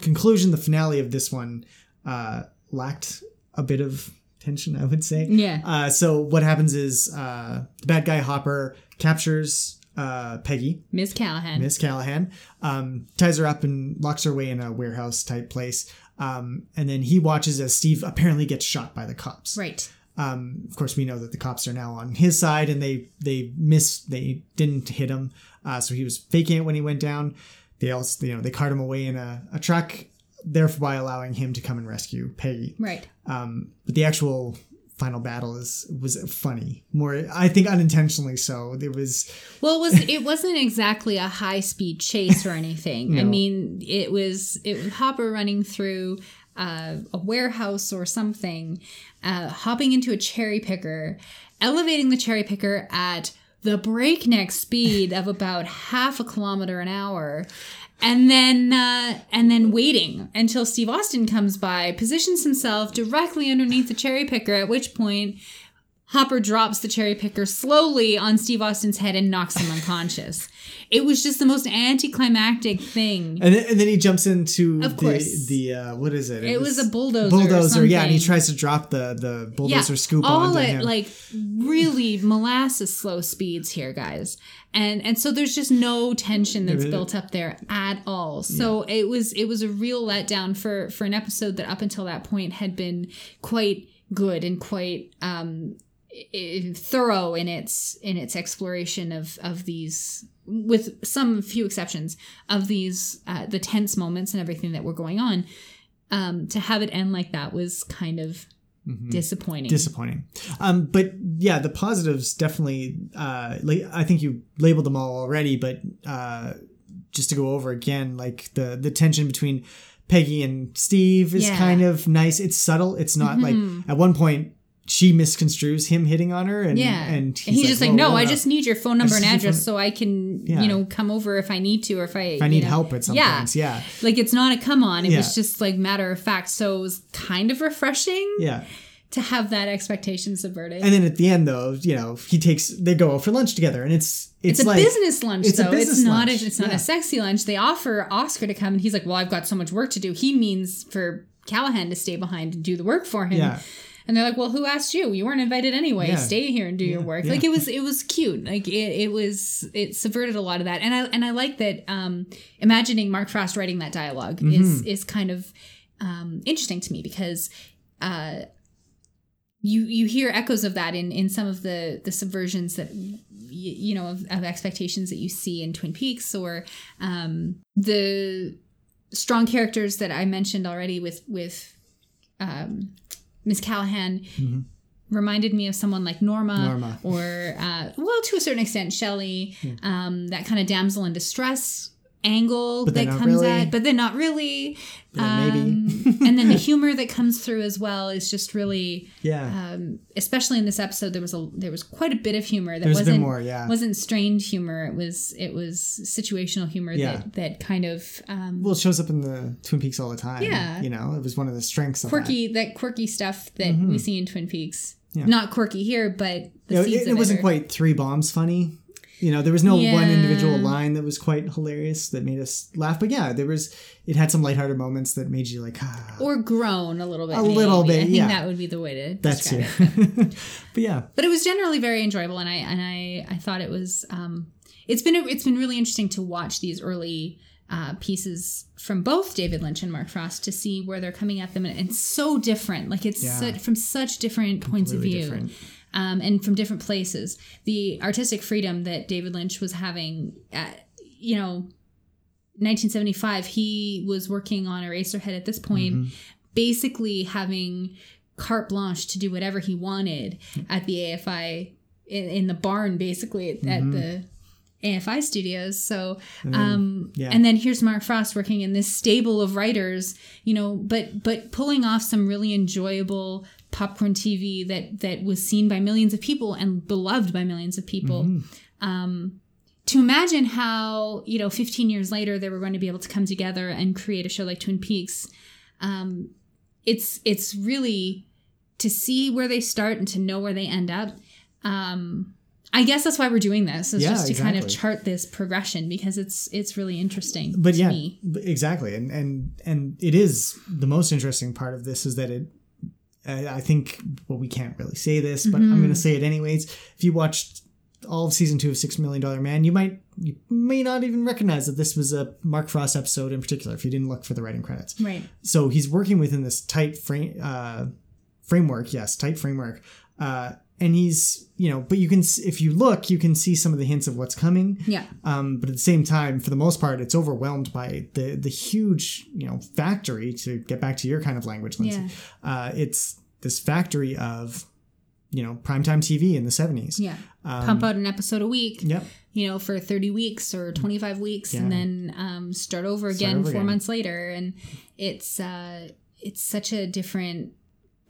conclusion, the finale of this one uh, lacked a bit of tension, I would say. Yeah. Uh, so what happens is uh, the bad guy Hopper captures uh, Peggy, Miss Callahan. Miss Callahan, um, ties her up and locks her away in a warehouse type place. Um, and then he watches as Steve apparently gets shot by the cops. Right. Um, of course, we know that the cops are now on his side, and they they miss they didn't hit him, uh, so he was faking it when he went down. They also you know they cart him away in a, a truck, thereby allowing him to come and rescue Peggy. Right. Um, but the actual final battle is was funny, more I think unintentionally so. It was Well, it was it wasn't exactly a high speed chase or anything. I mean, it was it was Hopper running through uh, a warehouse or something, uh, hopping into a cherry picker, elevating the cherry picker at the breakneck speed of about half a kilometer an hour. And then, uh, and then waiting until Steve Austin comes by, positions himself directly underneath the cherry picker. At which point, Hopper drops the cherry picker slowly on Steve Austin's head and knocks him unconscious. It was just the most anticlimactic thing. And then, and then he jumps into Of the course. the uh, what is it? It was a bulldozer Bulldozer, yeah, and he tries to drop the the bulldozer scoop all at him. like really molasses slow speeds here, guys. And and so there's just no tension that's built up there at all. So it was it was a real letdown for for an episode that up until that point had been quite good and quite um thorough in its in its exploration of of these with some few exceptions of these uh, the tense moments and everything that were going on um to have it end like that was kind of disappointing disappointing. Um, but yeah, the positives definitely. Uh, like I think you labeled them all already, but uh, just to go over again, like the the tension between Peggy and Steve is Yeah. kind of nice. It's subtle. It's not like at one point she misconstrues him hitting on her, and Yeah. and he's, and he's just like, no, I just need your phone number and address so I can, Yeah. you know, come over if I need to or if I if I need know. help at some yeah. points, yeah, Like it's not a come on. It Yeah. was just like matter of fact. So it was kind of refreshing yeah. to have that expectation subverted. And then at the end, though, you know, he takes they go out for lunch together, and it's it's, it's a like business lunch it's a though. business it's not lunch. a, it's not Yeah. a sexy lunch. They offer Oscar to come and he's like, "Well, I've got so much work to do." He means for Callahan to stay behind and do the work for him. Yeah. And they're like, "Well, who asked you? You weren't invited anyway. Yeah. Stay here and do your work." yeah. Like it was it was cute. Like it it was it subverted a lot of that. And I and I like that um imagining Mark Frost writing that dialog Mm-hmm. is is kind of um interesting to me because uh you you hear echoes of that in in some of the the subversions that you know of, of expectations that you see in Twin Peaks or um, the strong characters that I mentioned already with with um, Miss Callahan reminded me of someone like Norma, Mm-hmm. Norma. or uh, well to a certain extent Shelley um, that kind of damsel in distress angle that comes really. at but then not really then maybe. Um, and then the humor that comes through as well is just really yeah. um, especially in this episode there was a there was quite a bit of humor that There's wasn't more, yeah. wasn't strained humor it was it was situational humor Yeah. that that kind of um, well, it shows up in the Twin Peaks all the time. Yeah. you know, it was one of the strengths of that. quirky that. quirky stuff that we see in Twin Peaks Mm-hmm. Yeah. not quirky here but the know, it, it wasn't are- quite three bombs funny. You know, there was no one individual line that was quite hilarious that made us laugh. But yeah, there was. It had some lighthearted moments that made you like, ah, or groan a little bit A little bit, I think yeah. that would be the way to that's it. but yeah, but it was generally very enjoyable and i and i i thought it was um it's been it's been really interesting to watch these early uh, pieces from both David Lynch and Mark Frost to see where they're coming at them, and it's so different. Like it's Yeah. such, from such different points of view, different. Um, and from different places. The artistic freedom that David Lynch was having, at, you know, 1975, he was working on Eraserhead at this point, Mm-hmm. basically having carte blanche to do whatever he wanted at the AFI in, in the barn, basically at, at the AFI studios. So, um, Mm-hmm. yeah. and then here's Mark Frost working in this stable of writers, you know, but but pulling off some really enjoyable popcorn TV that that was seen by millions of people and beloved by millions of people. Mm-hmm. Um, to imagine how you know 15 years later they were going to be able to come together and create a show like Twin Peaks, um, it's it's really to see where they start and to know where they end up. Um, I guess that's why we're doing this is Yeah, just to kind of chart this progression because it's it's really interesting. but to yeah, me. exactly, and and and it is the most interesting part of this is that it. I I think well, we can't really say this, but Mm-hmm. I'm going to say it anyways. If you watched all of season two of Six Million Dollar Man, you might you may not even recognize that this was a Mark Frost episode in particular if you didn't look for the writing credits. right. so he's working within this tight frame uh, framework yes tight framework uh, and he's you know but you can if you look you can see some of the hints of what's coming Yeah. um, but at the same time for the most part it's overwhelmed by the the huge you know factory to get back to your kind of language Lindsay. uh, it's this factory of you know primetime tv in the 70s Yeah. Um, Pump out an episode a week. yep you know, for 30 weeks or 25 weeks and then um, start over again over four again. months later. And it's, uh, it's such a different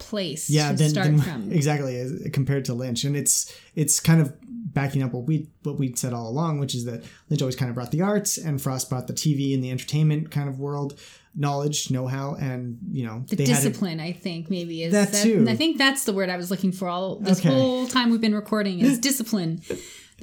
place yeah to then, start then from. exactly compared to lynch and it's it's kind of backing up what we what we'd said all along, which is that Lynch always kind of brought the arts, and Frost brought the TV and the entertainment kind of world knowledge, know-how, and you know the they had a- discipline i think maybe is That too. i think that's the word i was looking for all this Okay. whole time we've been recording is discipline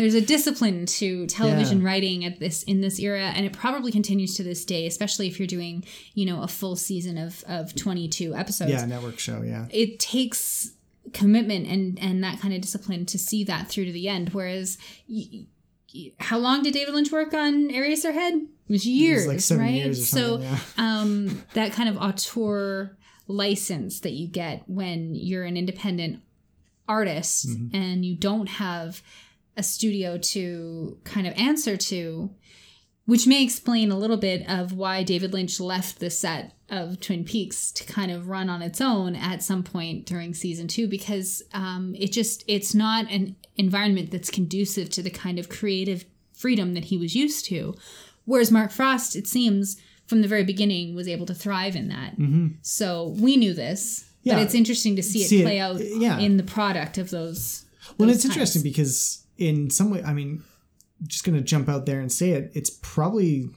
there's a discipline to television Yeah. writing at this in this era and it probably continues to this day especially if you're doing you know a full season of of 22 episodes yeah network show, yeah. it takes commitment and and that kind of discipline to see that through to the end whereas y- how long did david lynch work on eraserhead it was years like seven right years so yeah. um that kind of auteur license that you get when you're an independent artist Mm-hmm. and you don't have a studio to kind of answer to which may explain a little bit of why David Lynch left the set of Twin Peaks to kind of run on its own at some point during season two because um, it just it's not an environment that's conducive to the kind of creative freedom that he was used to. Whereas Mark Frost, it seems, from the very beginning, was able to thrive in that. So we knew this, Mm-hmm. Yeah. but it's interesting to see it See it, play out yeah. in the product of those. Well, it's times. interesting because in some way, I mean, just going to jump out there and say it. It's probably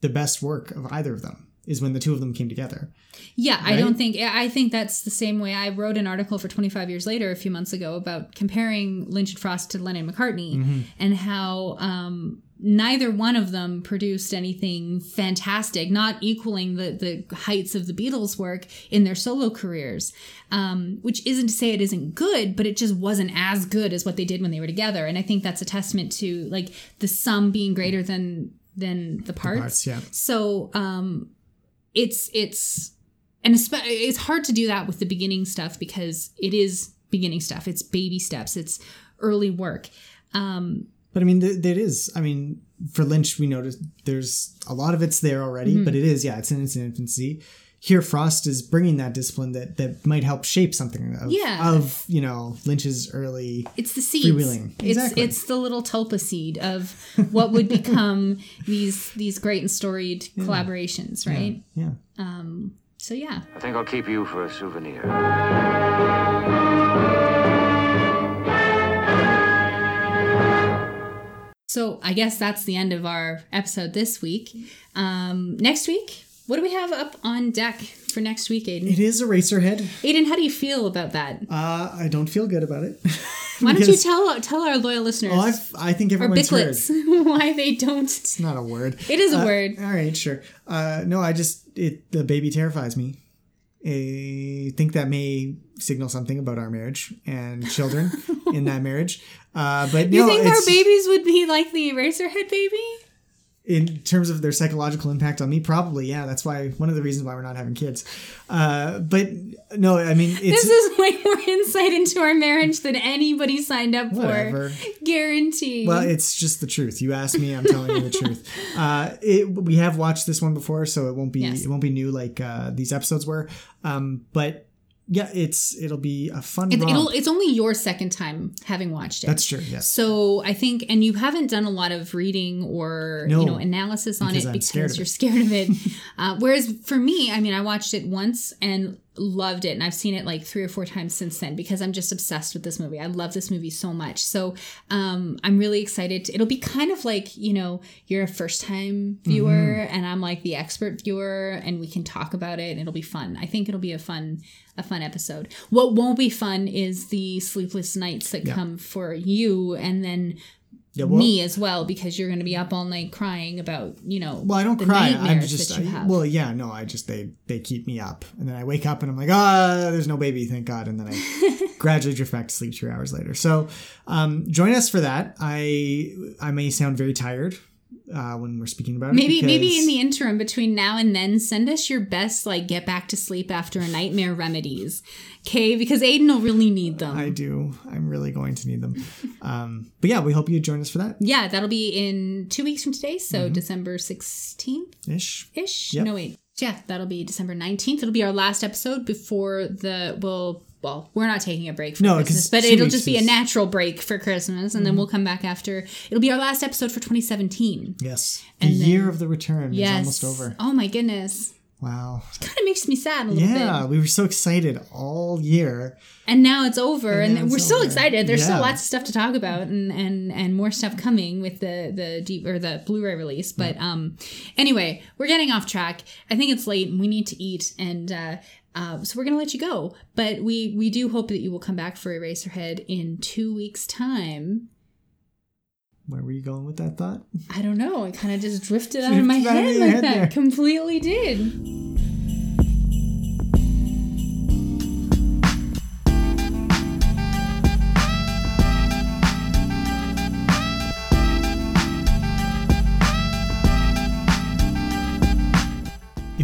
the best work of either of them is when the two of them came together. Yeah, I don't think I think that's the same way. I wrote an article for 25 years later a few months ago about comparing Lynch and Frost to Lennon McCartney Mm-hmm. and how um, neither one of them produced anything fantastic, not equaling the the heights of the Beatles' work in their solo careers. Um, which isn't to say it isn't good, but it just wasn't as good as what they did when they were together. And I think that's a testament to like the sum being greater than than the parts. Parts, yeah. So um, it's it's and it's hard to do that with the beginning stuff because it is beginning stuff. It's baby steps. It's early work. Um, But I mean, th- there is. I mean, for Lynch, we noticed there's a lot of it's there already, Mm-hmm. but it is, yeah, it's in its infancy. Here, Frost is bringing that discipline that that might help shape something of, Yeah. of you know Lynch's early. it's the seed. Freewheeling. It's Exactly. it's the little tulpa seed of what would become these these great and storied collaborations, right? Yeah, Um. So yeah, I think I'll keep you for a souvenir. So I guess that's the end of our episode this week. Um, next week, what do we have up on deck for next week, Aiden? it is Eraserhead. Aiden, how do you feel about that? Uh, I don't feel good about it. Why don't you tell tell our loyal listeners Oh, I've, I think or everyone's heard. why they don't? It's not a word. It is a Uh, word. All right, sure. Uh, no, I just it the baby terrifies me. I think that may signal something about our marriage and children in that marriage. Uh, but You no, think our babies would be like the Eraserhead baby? In terms of their psychological impact on me, probably yeah. That's why one of the reasons why we're not having kids. Uh, but no, I mean it's This is way more insight into our marriage than anybody signed up Whatever. for. Guarantee. Well, it's just the truth. You asked me, I'm telling you the truth. Uh, it, we have watched this one before, so it won't be Yes. it won't be new like uh, these episodes were. Um, but yeah, it's it'll be a fun. It, it'll, it's only your second time having watched it. That's true. Yes. So I think, and you haven't done a lot of reading or No, you know analysis on it I'm because scared you're scared of it. uh, whereas for me, I mean, I watched it once and loved it, and I've seen it like three or four times since then because I'm just obsessed with this movie. I love this movie so much. So um, I'm really excited. To, it'll be kind of like you know you're a first time viewer Mm-hmm. and I'm like the expert viewer, and we can talk about it. and It'll be fun. I think it'll be a fun a fun episode. What won't be fun is the sleepless nights that come for you and then yeah, well, me as well because you're going to be up all night crying about you know well, I don't cry. I'm just I- well, yeah, no, I just they they keep me up, and then I wake up and I'm like, ah, there's no baby, thank God, and then I gradually drift back to sleep two hours later. So, um, join us for that. I I may sound very tired uh, when we're speaking about it. maybe maybe in the interim between now and then send us your best like get back to sleep after a nightmare remedies okay because aiden will really need them I do. I'm really going to need them. Um, but yeah, we hope you join us for that yeah that'll be in two weeks from today so december 16th ish. ish Mm-hmm. Yep. no wait yeah that'll be december 19th it'll be our last episode before the well well we're not taking a break for No, christmas but it'll just be a Mm-hmm. natural break for christmas and then we'll come back after it'll be our last episode for 2017 Yes, the And then- year of the return yes is almost over. oh my goodness Wow. It kind of makes me sad a little Yeah, bit. we were so excited all year. And now it's over, And and, it's we're still over. excited. There's Yeah. still lots of stuff to talk about, and and and more stuff coming with the the deep or the Blu-ray release. But um, anyway, we're getting off track. I think it's late, and we need to eat, and uh, uh, so we're gonna let you go. But we we do hope that you will come back for Eraserhead in two weeks' time. Where were you going with that thought? I don't know. It kind of just drifted out of my head like that. there. Completely did.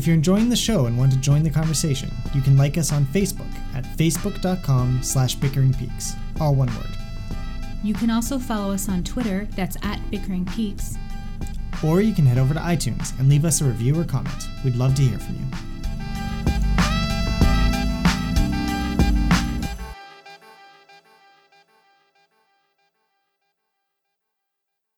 If you're enjoying the show and want to join the conversation, you can like us on Facebook at facebook.com slash bickeringpeaks, all one word. You can also follow us on Twitter. That's at Bickering Peaks. Or you can head over to iTunes and leave us a review or comment. We'd love to hear from you.